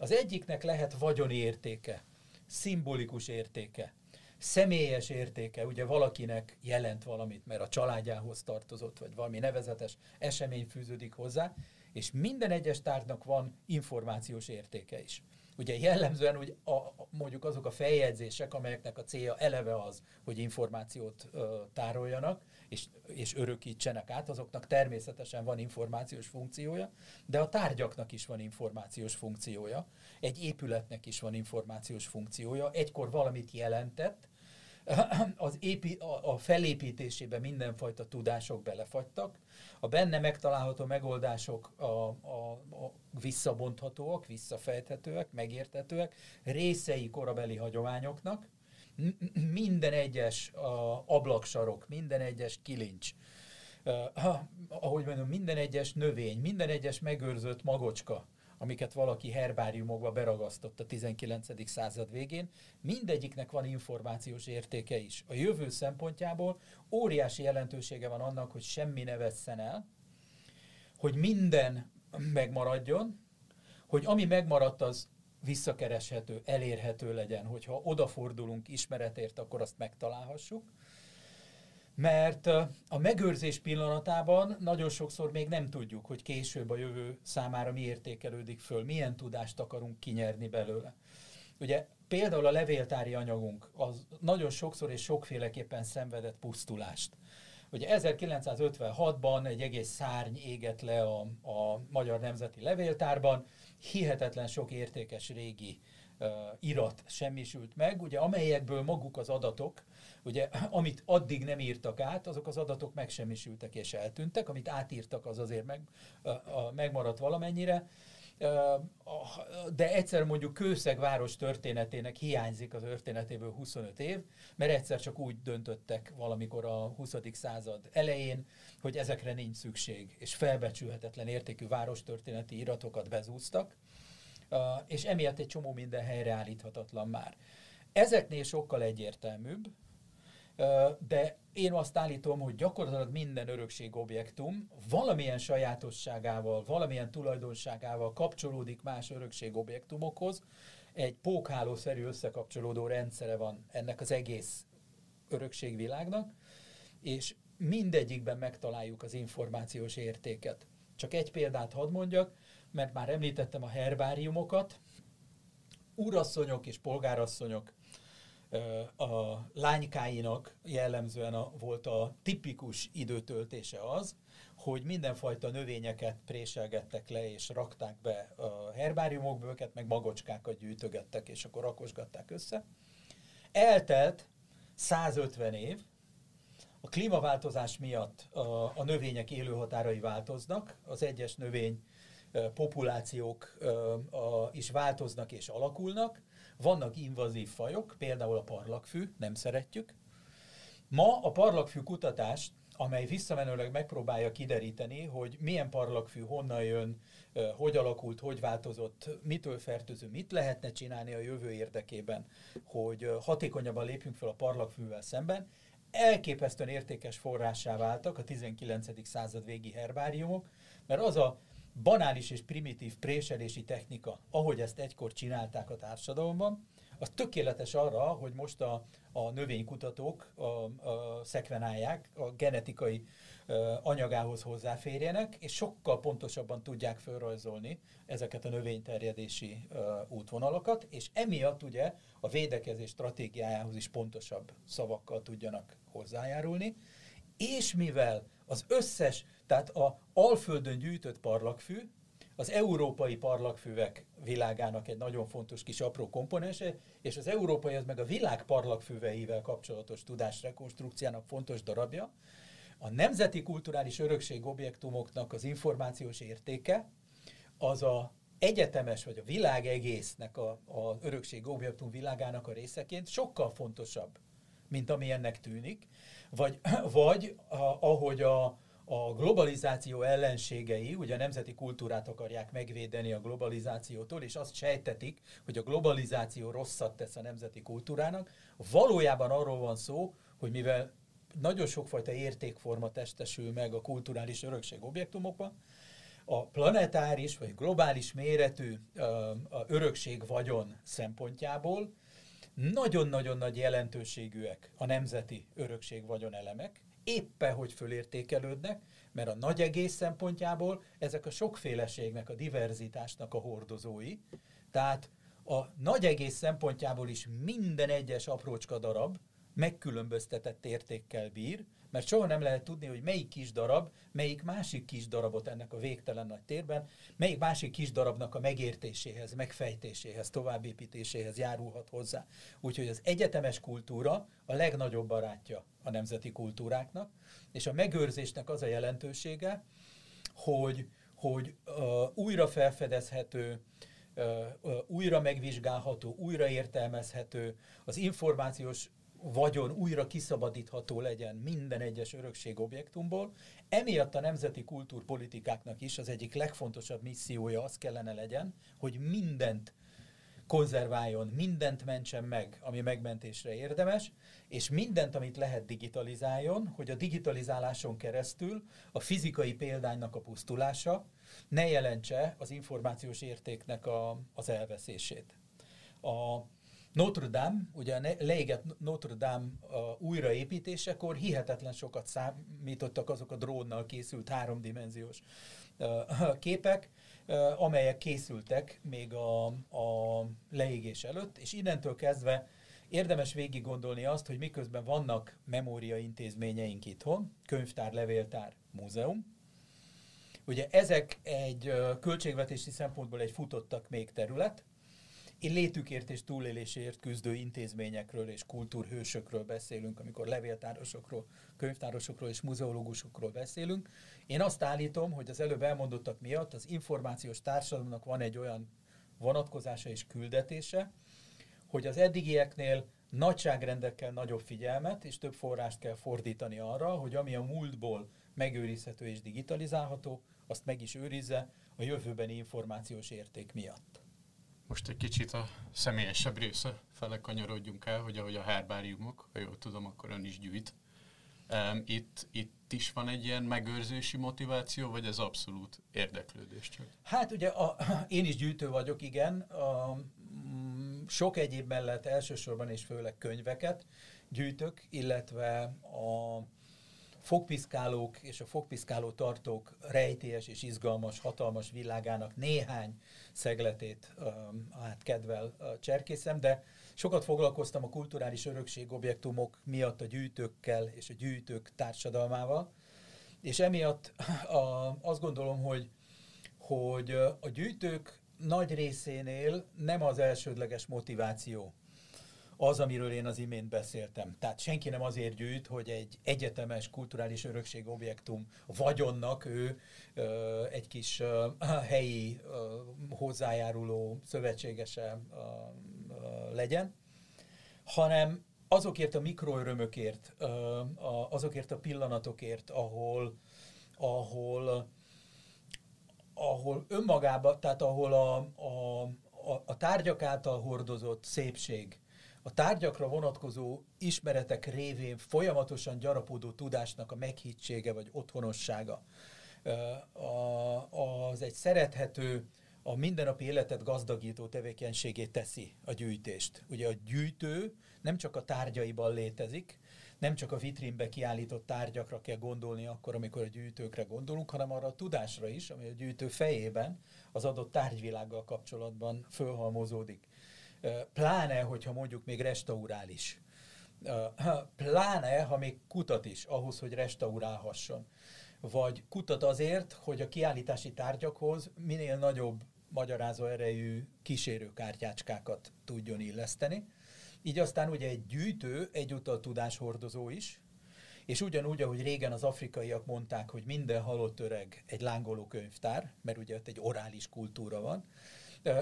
Az egyiknek lehet vagyoni értéke, szimbolikus értéke, személyes értéke, ugye valakinek jelent valamit, mert a családjához tartozott, vagy valami nevezetes esemény fűződik hozzá, és minden egyes tárgynak van információs értéke is. Ugye jellemzően úgy a, mondjuk azok a feljegyzések, amelyeknek a célja eleve az, hogy információt ö, tároljanak, és, és örökítsenek át, azoknak természetesen van információs funkciója, de a tárgyaknak is van információs funkciója, egy épületnek is van információs funkciója, egykor valamit jelentett, az épi, a, felépítésébe mindenfajta tudások belefagytak, a benne megtalálható megoldások a, a, a visszabonthatóak, visszafejthetőek, megérthetőek, részei korabeli hagyományoknak, minden egyes a, ablaksarok, minden egyes kilincs, uh, ahogy mondom, minden egyes növény, minden egyes megőrzött magocska, amiket valaki herbáriumokba beragasztott a 19. század végén, mindegyiknek van információs értéke is. A jövő szempontjából óriási jelentősége van annak, hogy semmi ne vesszen el, hogy minden megmaradjon, hogy ami megmaradt, az visszakereshető, elérhető legyen, hogyha odafordulunk ismeretért, akkor azt megtalálhassuk, mert a megőrzés pillanatában nagyon sokszor még nem tudjuk, hogy később a jövő számára mi értékelődik föl, milyen tudást akarunk kinyerni belőle. Ugye például a levéltári anyagunk az nagyon sokszor és sokféleképpen szenvedett pusztulást. Ugye 1956-ban egy egész szárny égett le a, a Magyar Nemzeti Levéltárban, hihetetlen sok értékes régi irat semmisült meg, ugye amelyekből maguk az adatok, ugye amit addig nem írtak át, azok az adatok megsemmisültek és eltűntek, amit átírtak, az azért meg, a, a, megmaradt valamennyire, de egyszer mondjuk Kőszeg város történetének hiányzik az történetéből 25 év, mert egyszer csak úgy döntöttek valamikor a 20. század elején, hogy ezekre nincs szükség, és felbecsülhetetlen értékű várostörténeti iratokat bezúztak, és emiatt egy csomó minden helyreállíthatatlan már. Ezeknél sokkal egyértelműbb, de én azt állítom, hogy gyakorlatilag minden örökségobjektum valamilyen sajátosságával, valamilyen tulajdonságával kapcsolódik más örökségobjektumokhoz. Egy pókhálószerű összekapcsolódó rendszere van ennek az egész örökségvilágnak, és mindegyikben megtaláljuk az információs értéket. Csak egy példát hadd mondjak, mert már említettem a herbáriumokat, urasszonyok és polgárasszonyok a lánykáinak jellemzően a, volt a tipikus időtöltése az, hogy mindenfajta növényeket préselgettek le, és rakták be a herbáriumokba őket, meg magocskákat gyűjtögettek, és akkor rakosgatták össze. Eltelt 150 év, a klímaváltozás miatt a, a növények élőhatárai változnak, az egyes növény populációk is változnak és alakulnak, vannak invazív fajok, például a parlagfű, nem szeretjük. Ma a parlagfű kutatás, amely visszamenőleg megpróbálja kideríteni, hogy milyen parlagfű honnan jön, hogy alakult, hogy változott, mitől fertőző, mit lehetne csinálni a jövő érdekében, hogy hatékonyabban lépjünk fel a parlagfűvel szemben, elképesztően értékes forrássá váltak a 19. század végi herbáriumok, mert az a banális és primitív préselési technika, ahogy ezt egykor csinálták a társadalomban, az tökéletes arra, hogy most a, a növénykutatók a, a szekvenálják, a genetikai a, anyagához hozzáférjenek, és sokkal pontosabban tudják felrajzolni ezeket a növényterjedési a, útvonalakat, és emiatt ugye a védekezés stratégiájához is pontosabb szavakkal tudjanak hozzájárulni, és mivel az összes, tehát a Alföldön gyűjtött parlagfű, az európai parlagfűvek világának egy nagyon fontos kis apró komponense, és az európai az meg a világ parlagfűveivel kapcsolatos tudás rekonstrukciának fontos darabja. A nemzeti kulturális örökség objektumoknak az információs értéke az a egyetemes, vagy a világ egésznek a, a örökség objektum világának a részeként sokkal fontosabb, mint ami ennek tűnik, vagy, vagy a, ahogy a, a globalizáció ellenségei, ugye a nemzeti kultúrát akarják megvédeni a globalizációtól, és azt sejtetik, hogy a globalizáció rosszat tesz a nemzeti kultúrának. Valójában arról van szó, hogy mivel nagyon sokfajta értékforma testesül meg a kulturális örökség objektumokban, a planetáris vagy globális méretű a örökség vagyon szempontjából nagyon-nagyon nagy jelentőségűek a nemzeti örökség vagyon elemek, éppen hogy fölértékelődnek, mert a nagy egész szempontjából ezek a sokféleségnek, a diverzitásnak a hordozói. Tehát a nagy egész szempontjából is minden egyes aprócska darab megkülönböztetett értékkel bír, mert soha nem lehet tudni, hogy melyik kis darab, melyik másik kis darabot ennek a végtelen nagy térben, melyik másik kis darabnak a megértéséhez, megfejtéséhez, továbbépítéséhez járulhat hozzá. Úgyhogy az egyetemes kultúra a legnagyobb barátja a nemzeti kultúráknak, és a megőrzésnek az a jelentősége, hogy, hogy uh, újra felfedezhető, újra megvizsgálható, újra értelmezhető, az információs vagyon újra kiszabadítható legyen minden egyes örökségobjektumból. Emiatt a nemzeti kultúrpolitikáknak is az egyik legfontosabb missziója az kellene legyen, hogy mindent konzerváljon, mindent mentsen meg, ami megmentésre érdemes, és mindent, amit lehet digitalizáljon, hogy a digitalizáláson keresztül a fizikai példánynak a pusztulása ne jelentse az információs értéknek a, az elveszését. A, Notre Dame, ugye leégett Notre Dame újraépítésekor hihetetlen sokat számítottak azok a drónnal készült háromdimenziós képek, amelyek készültek még a, a leégés előtt, és innentől kezdve érdemes végig gondolni azt, hogy miközben vannak memória intézményeink itthon, könyvtár, levéltár, múzeum, ugye ezek egy költségvetési szempontból egy futottak még terület, létükért és túlélésért küzdő intézményekről és kultúrhősökről beszélünk, amikor levéltárosokról, könyvtárosokról és muzeológusokról beszélünk. Én azt állítom, hogy az előbb elmondottak miatt az információs társadalomnak van egy olyan vonatkozása és küldetése, hogy az eddigieknél nagyságrendekkel nagyobb figyelmet és több forrást kell fordítani arra, hogy ami a múltból megőrizhető és digitalizálható, azt meg is őrizze a jövőbeni információs érték miatt. Most egy kicsit a személyesebb része fele kanyarodjunk el, hogy ahogy a herbáriumok, ha jól tudom, akkor ön is gyűjt. Itt, itt is van egy ilyen megőrzési motiváció, vagy ez abszolút érdeklődés csak? Hát ugye a, én is gyűjtő vagyok, igen. A, mm, sok egyéb mellett elsősorban és főleg könyveket gyűjtök, illetve a fogpiszkálók és a fogpiszkáló tartók rejtélyes és izgalmas, hatalmas világának néhány szegletét hát kedvel cserkészem, de sokat foglalkoztam a kulturális örökség objektumok miatt a gyűjtőkkel és a gyűjtők társadalmával, és emiatt a, azt gondolom, hogy, hogy a gyűjtők nagy részénél nem az elsődleges motiváció az, amiről én az imént beszéltem. Tehát senki nem azért gyűjt, hogy egy egyetemes kulturális örökség objektum vagyonnak ő ö, egy kis ö, helyi ö, hozzájáruló szövetségese ö, ö, legyen, hanem azokért a mikroörömökért, ö, azokért a pillanatokért, ahol, ahol ahol önmagában, tehát ahol a, a, a, a tárgyak által hordozott szépség a tárgyakra vonatkozó ismeretek révén folyamatosan gyarapodó tudásnak a meghittsége vagy otthonossága. Az egy szerethető, a mindennapi életet gazdagító tevékenységét teszi a gyűjtést. Ugye a gyűjtő nem csak a tárgyaiban létezik, nem csak a vitrínbe kiállított tárgyakra kell gondolni akkor, amikor a gyűjtőkre gondolunk, hanem arra a tudásra is, ami a gyűjtő fejében az adott tárgyvilággal kapcsolatban fölhalmozódik pláne, hogyha mondjuk még restaurál is. Pláne, ha még kutat is, ahhoz, hogy restaurálhasson. Vagy kutat azért, hogy a kiállítási tárgyakhoz minél nagyobb magyarázó erejű kísérőkártyácskákat tudjon illeszteni. Így aztán ugye egy gyűjtő egyúttal tudáshordozó is, és ugyanúgy, ahogy régen az afrikaiak mondták, hogy minden halott öreg egy lángoló könyvtár, mert ugye ott egy orális kultúra van,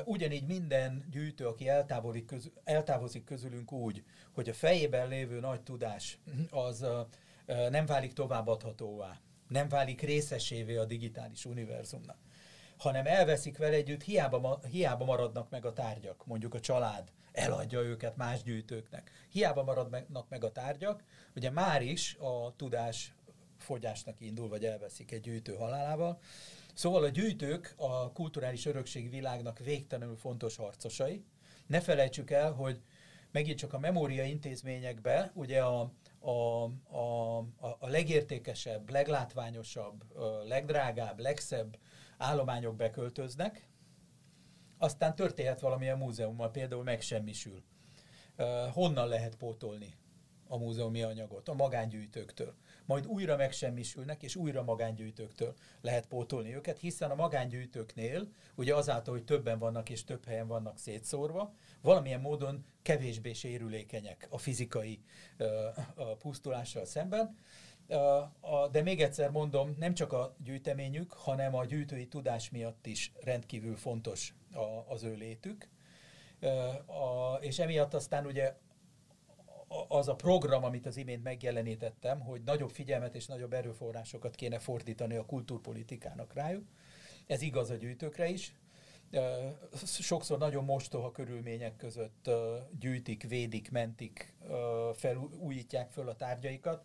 Ugyanígy minden gyűjtő, aki eltávolodik, közül, eltávozik közülünk úgy, hogy a fejében lévő nagy tudás az nem válik továbbadhatóvá, nem válik részesévé a digitális univerzumnak, hanem elveszik vele együtt, hiába, hiába maradnak meg a tárgyak, mondjuk a család eladja őket más gyűjtőknek. Hiába maradnak meg a tárgyak, ugye már is a tudás fogyásnak indul, vagy elveszik egy gyűjtő halálával, Szóval a gyűjtők a kulturális örökség világnak végtelenül fontos harcosai. Ne felejtsük el, hogy megint csak a memória intézményekbe ugye a, a, a, a legértékesebb, leglátványosabb, legdrágább, legszebb állományok beköltöznek, aztán történhet valamilyen múzeummal, például megsemmisül. Honnan lehet pótolni a múzeumi anyagot? A magángyűjtőktől majd újra megsemmisülnek, és újra magángyűjtőktől lehet pótolni őket, hiszen a magángyűjtőknél, ugye azáltal, hogy többen vannak és több helyen vannak szétszórva, valamilyen módon kevésbé sérülékenyek a fizikai a pusztulással szemben, de még egyszer mondom, nem csak a gyűjteményük, hanem a gyűjtői tudás miatt is rendkívül fontos az ő létük. És emiatt aztán ugye az a program, amit az imént megjelenítettem, hogy nagyobb figyelmet és nagyobb erőforrásokat kéne fordítani a kultúrpolitikának rájuk. Ez igaz a gyűjtőkre is. Sokszor nagyon mostoha körülmények között gyűjtik, védik, mentik, felújítják föl a tárgyaikat.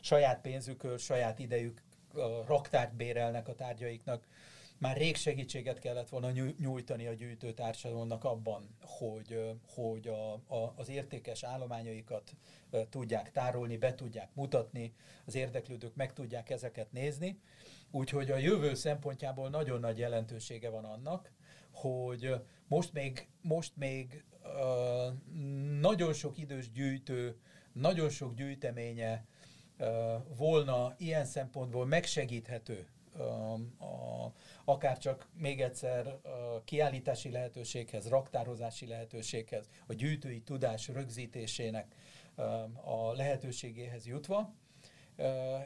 Saját pénzükről, saját idejük raktárt bérelnek a tárgyaiknak már rég segítséget kellett volna nyújtani a gyűjtőtársadalomnak abban, hogy, hogy a, a, az értékes állományaikat tudják tárolni, be tudják mutatni, az érdeklődők meg tudják ezeket nézni. Úgyhogy a jövő szempontjából nagyon nagy jelentősége van annak, hogy most még, most még nagyon sok idős gyűjtő, nagyon sok gyűjteménye volna ilyen szempontból megsegíthető a, akár csak még egyszer a kiállítási lehetőséghez, raktározási lehetőséghez, a gyűjtői tudás rögzítésének a lehetőségéhez jutva,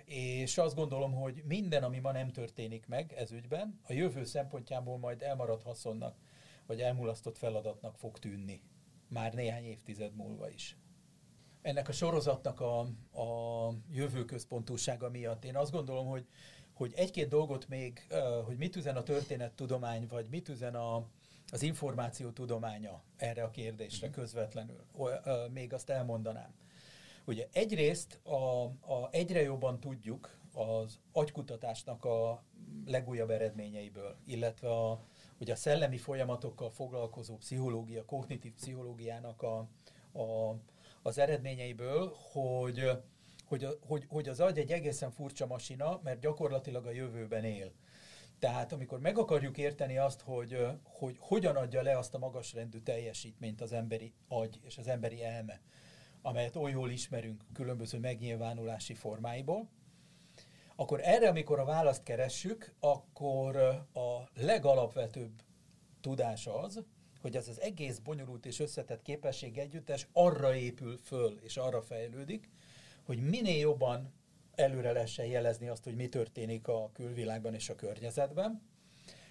és azt gondolom, hogy minden, ami ma nem történik meg ez ügyben, a jövő szempontjából majd elmaradt haszonnak, vagy elmulasztott feladatnak fog tűnni. Már néhány évtized múlva is. Ennek a sorozatnak a, a jövőközpontúsága miatt én azt gondolom, hogy, hogy egy-két dolgot még, hogy mit üzen a történettudomány, vagy mit üzen a, az információ tudománya erre a kérdésre közvetlenül, még azt elmondanám. Ugye egyrészt a, a egyre jobban tudjuk az agykutatásnak a legújabb eredményeiből, illetve a, ugye a szellemi folyamatokkal foglalkozó pszichológia, kognitív pszichológiának a, a, az eredményeiből, hogy, hogy, hogy, hogy az agy egy egészen furcsa masina, mert gyakorlatilag a jövőben él. Tehát amikor meg akarjuk érteni azt, hogy, hogy hogyan adja le azt a magasrendű teljesítményt az emberi agy és az emberi elme, amelyet oly jól ismerünk különböző megnyilvánulási formáiból, akkor erre, amikor a választ keressük, akkor a legalapvetőbb tudás az, hogy ez az egész bonyolult és összetett képesség együttes arra épül föl és arra fejlődik, hogy minél jobban előre lehessen jelezni azt, hogy mi történik a külvilágban és a környezetben,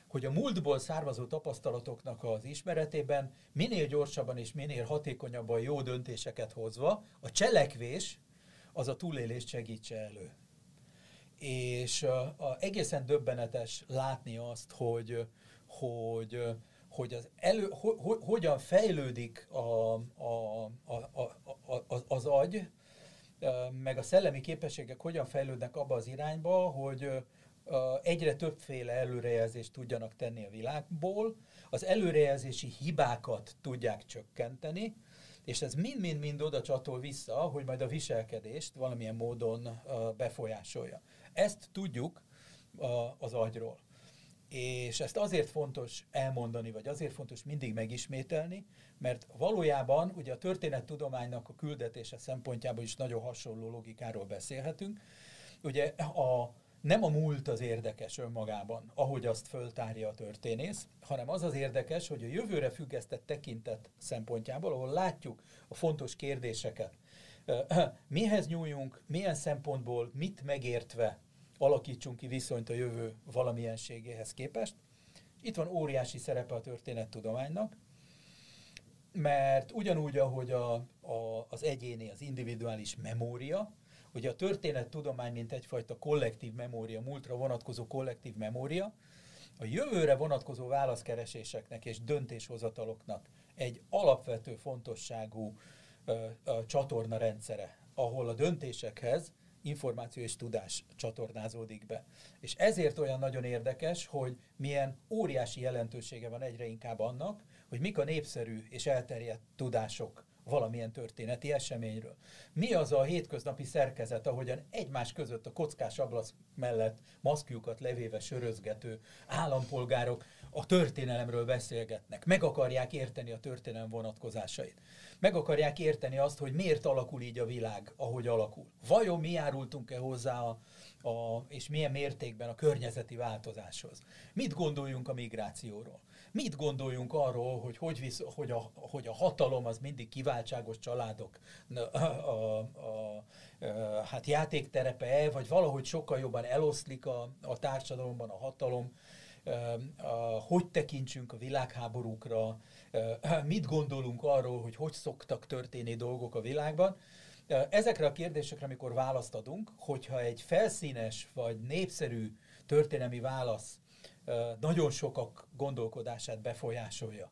hogy a múltból származó tapasztalatoknak az ismeretében minél gyorsabban és minél hatékonyabban jó döntéseket hozva a cselekvés az a túlélést segítse elő. És a, a, egészen döbbenetes látni azt, hogy, hogy, hogy az elő, ho, ho, hogyan fejlődik a, a, a, a, a, az agy, meg a szellemi képességek hogyan fejlődnek abba az irányba, hogy egyre többféle előrejelzést tudjanak tenni a világból, az előrejelzési hibákat tudják csökkenteni, és ez mind-mind-mind oda csatol vissza, hogy majd a viselkedést valamilyen módon befolyásolja. Ezt tudjuk az agyról. És ezt azért fontos elmondani, vagy azért fontos mindig megismételni, mert valójában ugye a történettudománynak a küldetése szempontjából is nagyon hasonló logikáról beszélhetünk. Ugye a, nem a múlt az érdekes önmagában, ahogy azt föltárja a történész, hanem az az érdekes, hogy a jövőre függesztett tekintet szempontjából, ahol látjuk a fontos kérdéseket, mihez nyúljunk, milyen szempontból, mit megértve alakítsunk ki viszonyt a jövő valamilyenségéhez képest. Itt van óriási szerepe a történettudománynak, mert ugyanúgy, ahogy a, a, az egyéni, az individuális memória, ugye a történettudomány, mint egyfajta kollektív memória, múltra vonatkozó kollektív memória, a jövőre vonatkozó válaszkereséseknek és döntéshozataloknak egy alapvető fontosságú ö, ö, csatorna rendszere, ahol a döntésekhez információ és tudás csatornázódik be. És ezért olyan nagyon érdekes, hogy milyen óriási jelentősége van egyre inkább annak, hogy mik a népszerű és elterjedt tudások valamilyen történeti eseményről. Mi az a hétköznapi szerkezet, ahogyan egymás között a kockás ablasz mellett maszkjukat levéve sörözgető állampolgárok a történelemről beszélgetnek, meg akarják érteni a történelem vonatkozásait. Meg akarják érteni azt, hogy miért alakul így a világ, ahogy alakul. Vajon mi járultunk-e hozzá a, a, és milyen mértékben a környezeti változáshoz? Mit gondoljunk a migrációról? Mit gondoljunk arról, hogy hogy, visz, hogy, a, hogy a hatalom az mindig kiváltságos családok a, a, a, a, hát játékterepe, vagy valahogy sokkal jobban eloszlik a, a társadalomban a hatalom, hogy tekintsünk a világháborúkra, mit gondolunk arról, hogy hogy szoktak történni dolgok a világban. Ezekre a kérdésekre, amikor választ adunk, hogyha egy felszínes vagy népszerű történelmi válasz nagyon sokak gondolkodását befolyásolja.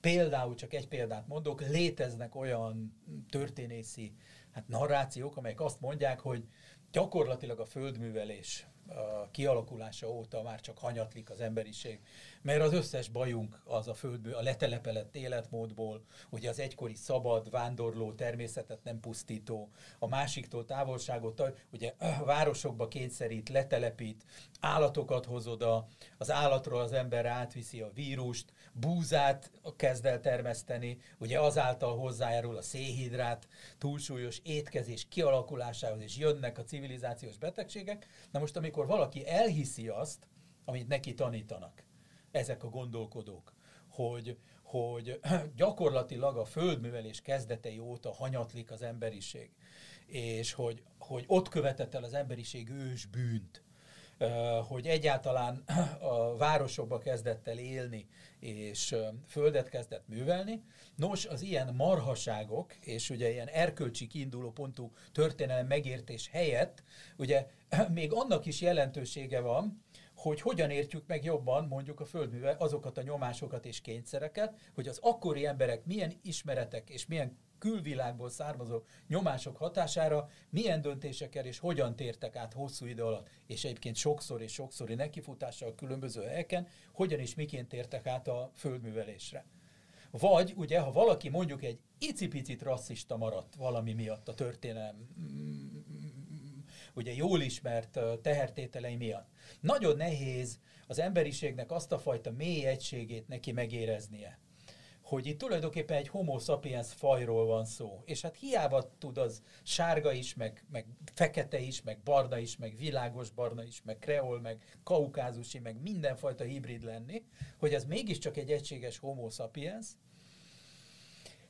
Például, csak egy példát mondok, léteznek olyan történészi hát narrációk, amelyek azt mondják, hogy gyakorlatilag a földművelés kialakulása óta már csak hanyatlik az emberiség, mert az összes bajunk az a földből, a letelepelett életmódból, ugye az egykori szabad, vándorló, természetet nem pusztító, a másiktól távolságot, ugye a városokba kényszerít, letelepít, állatokat hoz oda, az állatról az ember átviszi a vírust, búzát kezd el termeszteni, ugye azáltal hozzájárul a szénhidrát túlsúlyos étkezés kialakulásához, és jönnek a civilizációs betegségek. Na most, amikor valaki elhiszi azt, amit neki tanítanak, ezek a gondolkodók, hogy, hogy gyakorlatilag a földművelés kezdetei óta hanyatlik az emberiség, és hogy, hogy ott követett el az emberiség ős bűnt, hogy egyáltalán a városokba kezdett el élni, és földet kezdett művelni. Nos, az ilyen marhaságok, és ugye ilyen erkölcsi kiinduló pontú történelem megértés helyett, ugye még annak is jelentősége van, hogy hogyan értjük meg jobban mondjuk a földműve azokat a nyomásokat és kényszereket, hogy az akkori emberek milyen ismeretek és milyen külvilágból származó nyomások hatására milyen döntésekkel és hogyan tértek át hosszú idő alatt, és egyébként sokszor és sokszori nekifutással különböző helyeken, hogyan és miként tértek át a földművelésre. Vagy ugye, ha valaki mondjuk egy icipicit rasszista maradt valami miatt a történelem ugye jól ismert tehertételei miatt. Nagyon nehéz az emberiségnek azt a fajta mély egységét neki megéreznie hogy itt tulajdonképpen egy homo sapiens fajról van szó. És hát hiába tud az sárga is, meg, meg fekete is, meg barna is, meg világos barna is, meg kreol, meg kaukázusi, meg mindenfajta hibrid lenni, hogy ez mégiscsak egy egységes homo sapiens.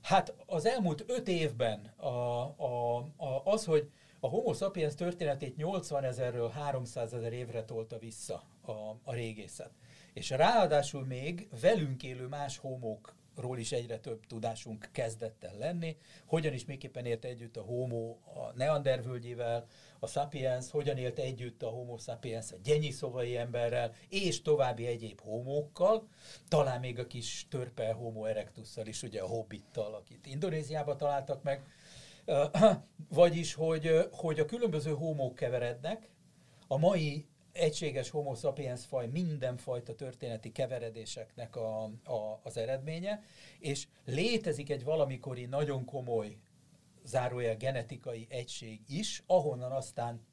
Hát az elmúlt öt évben a, a, a, az, hogy a Homo sapiens történetét 80 ezerről 300 ezer évre tolta vissza a, a régészet. És ráadásul még velünk élő más homokról is egyre több tudásunk kezdett el lenni. Hogyan is miképpen élt együtt a homo a neandervölgyével, a sapiens, hogyan élt együtt a homo sapiens a gyenyiszovai emberrel, és további egyéb homókkal, talán még a kis törpe homo erectusszal is, ugye a hobbittal, akit Indonéziában találtak meg, vagyis, hogy, hogy a különböző homók keverednek, a mai egységes homo sapiens faj mindenfajta történeti keveredéseknek a, a, az eredménye, és létezik egy valamikori nagyon komoly zárójel genetikai egység is, ahonnan aztán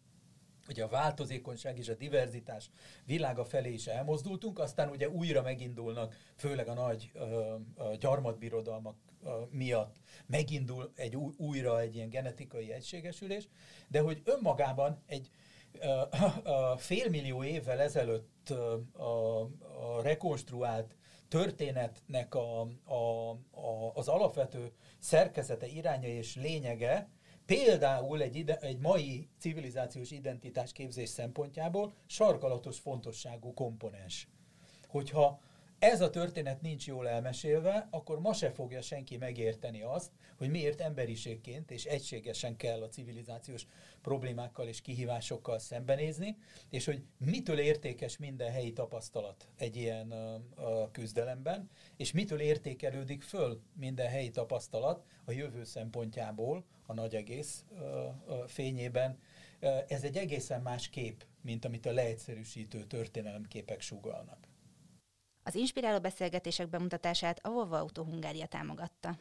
ugye a változékonyság és a diverzitás világa felé is elmozdultunk, aztán ugye újra megindulnak, főleg a nagy ö, ö, gyarmatbirodalmak miatt megindul egy új, újra egy ilyen genetikai egységesülés, de hogy önmagában egy félmillió évvel ezelőtt a, a rekonstruált történetnek a, a, a, az alapvető szerkezete, iránya és lényege például egy, ide, egy mai civilizációs identitás képzés szempontjából sarkalatos fontosságú komponens. Hogyha ez a történet nincs jól elmesélve, akkor ma se fogja senki megérteni azt, hogy miért emberiségként és egységesen kell a civilizációs problémákkal és kihívásokkal szembenézni, és hogy mitől értékes minden helyi tapasztalat egy ilyen uh, küzdelemben, és mitől értékelődik föl minden helyi tapasztalat a jövő szempontjából, a nagy egész uh, uh, fényében. Ez egy egészen más kép, mint amit a leegyszerűsítő történelemképek sugalnak. Az inspiráló beszélgetések bemutatását a Volvo Auto Hungária támogatta.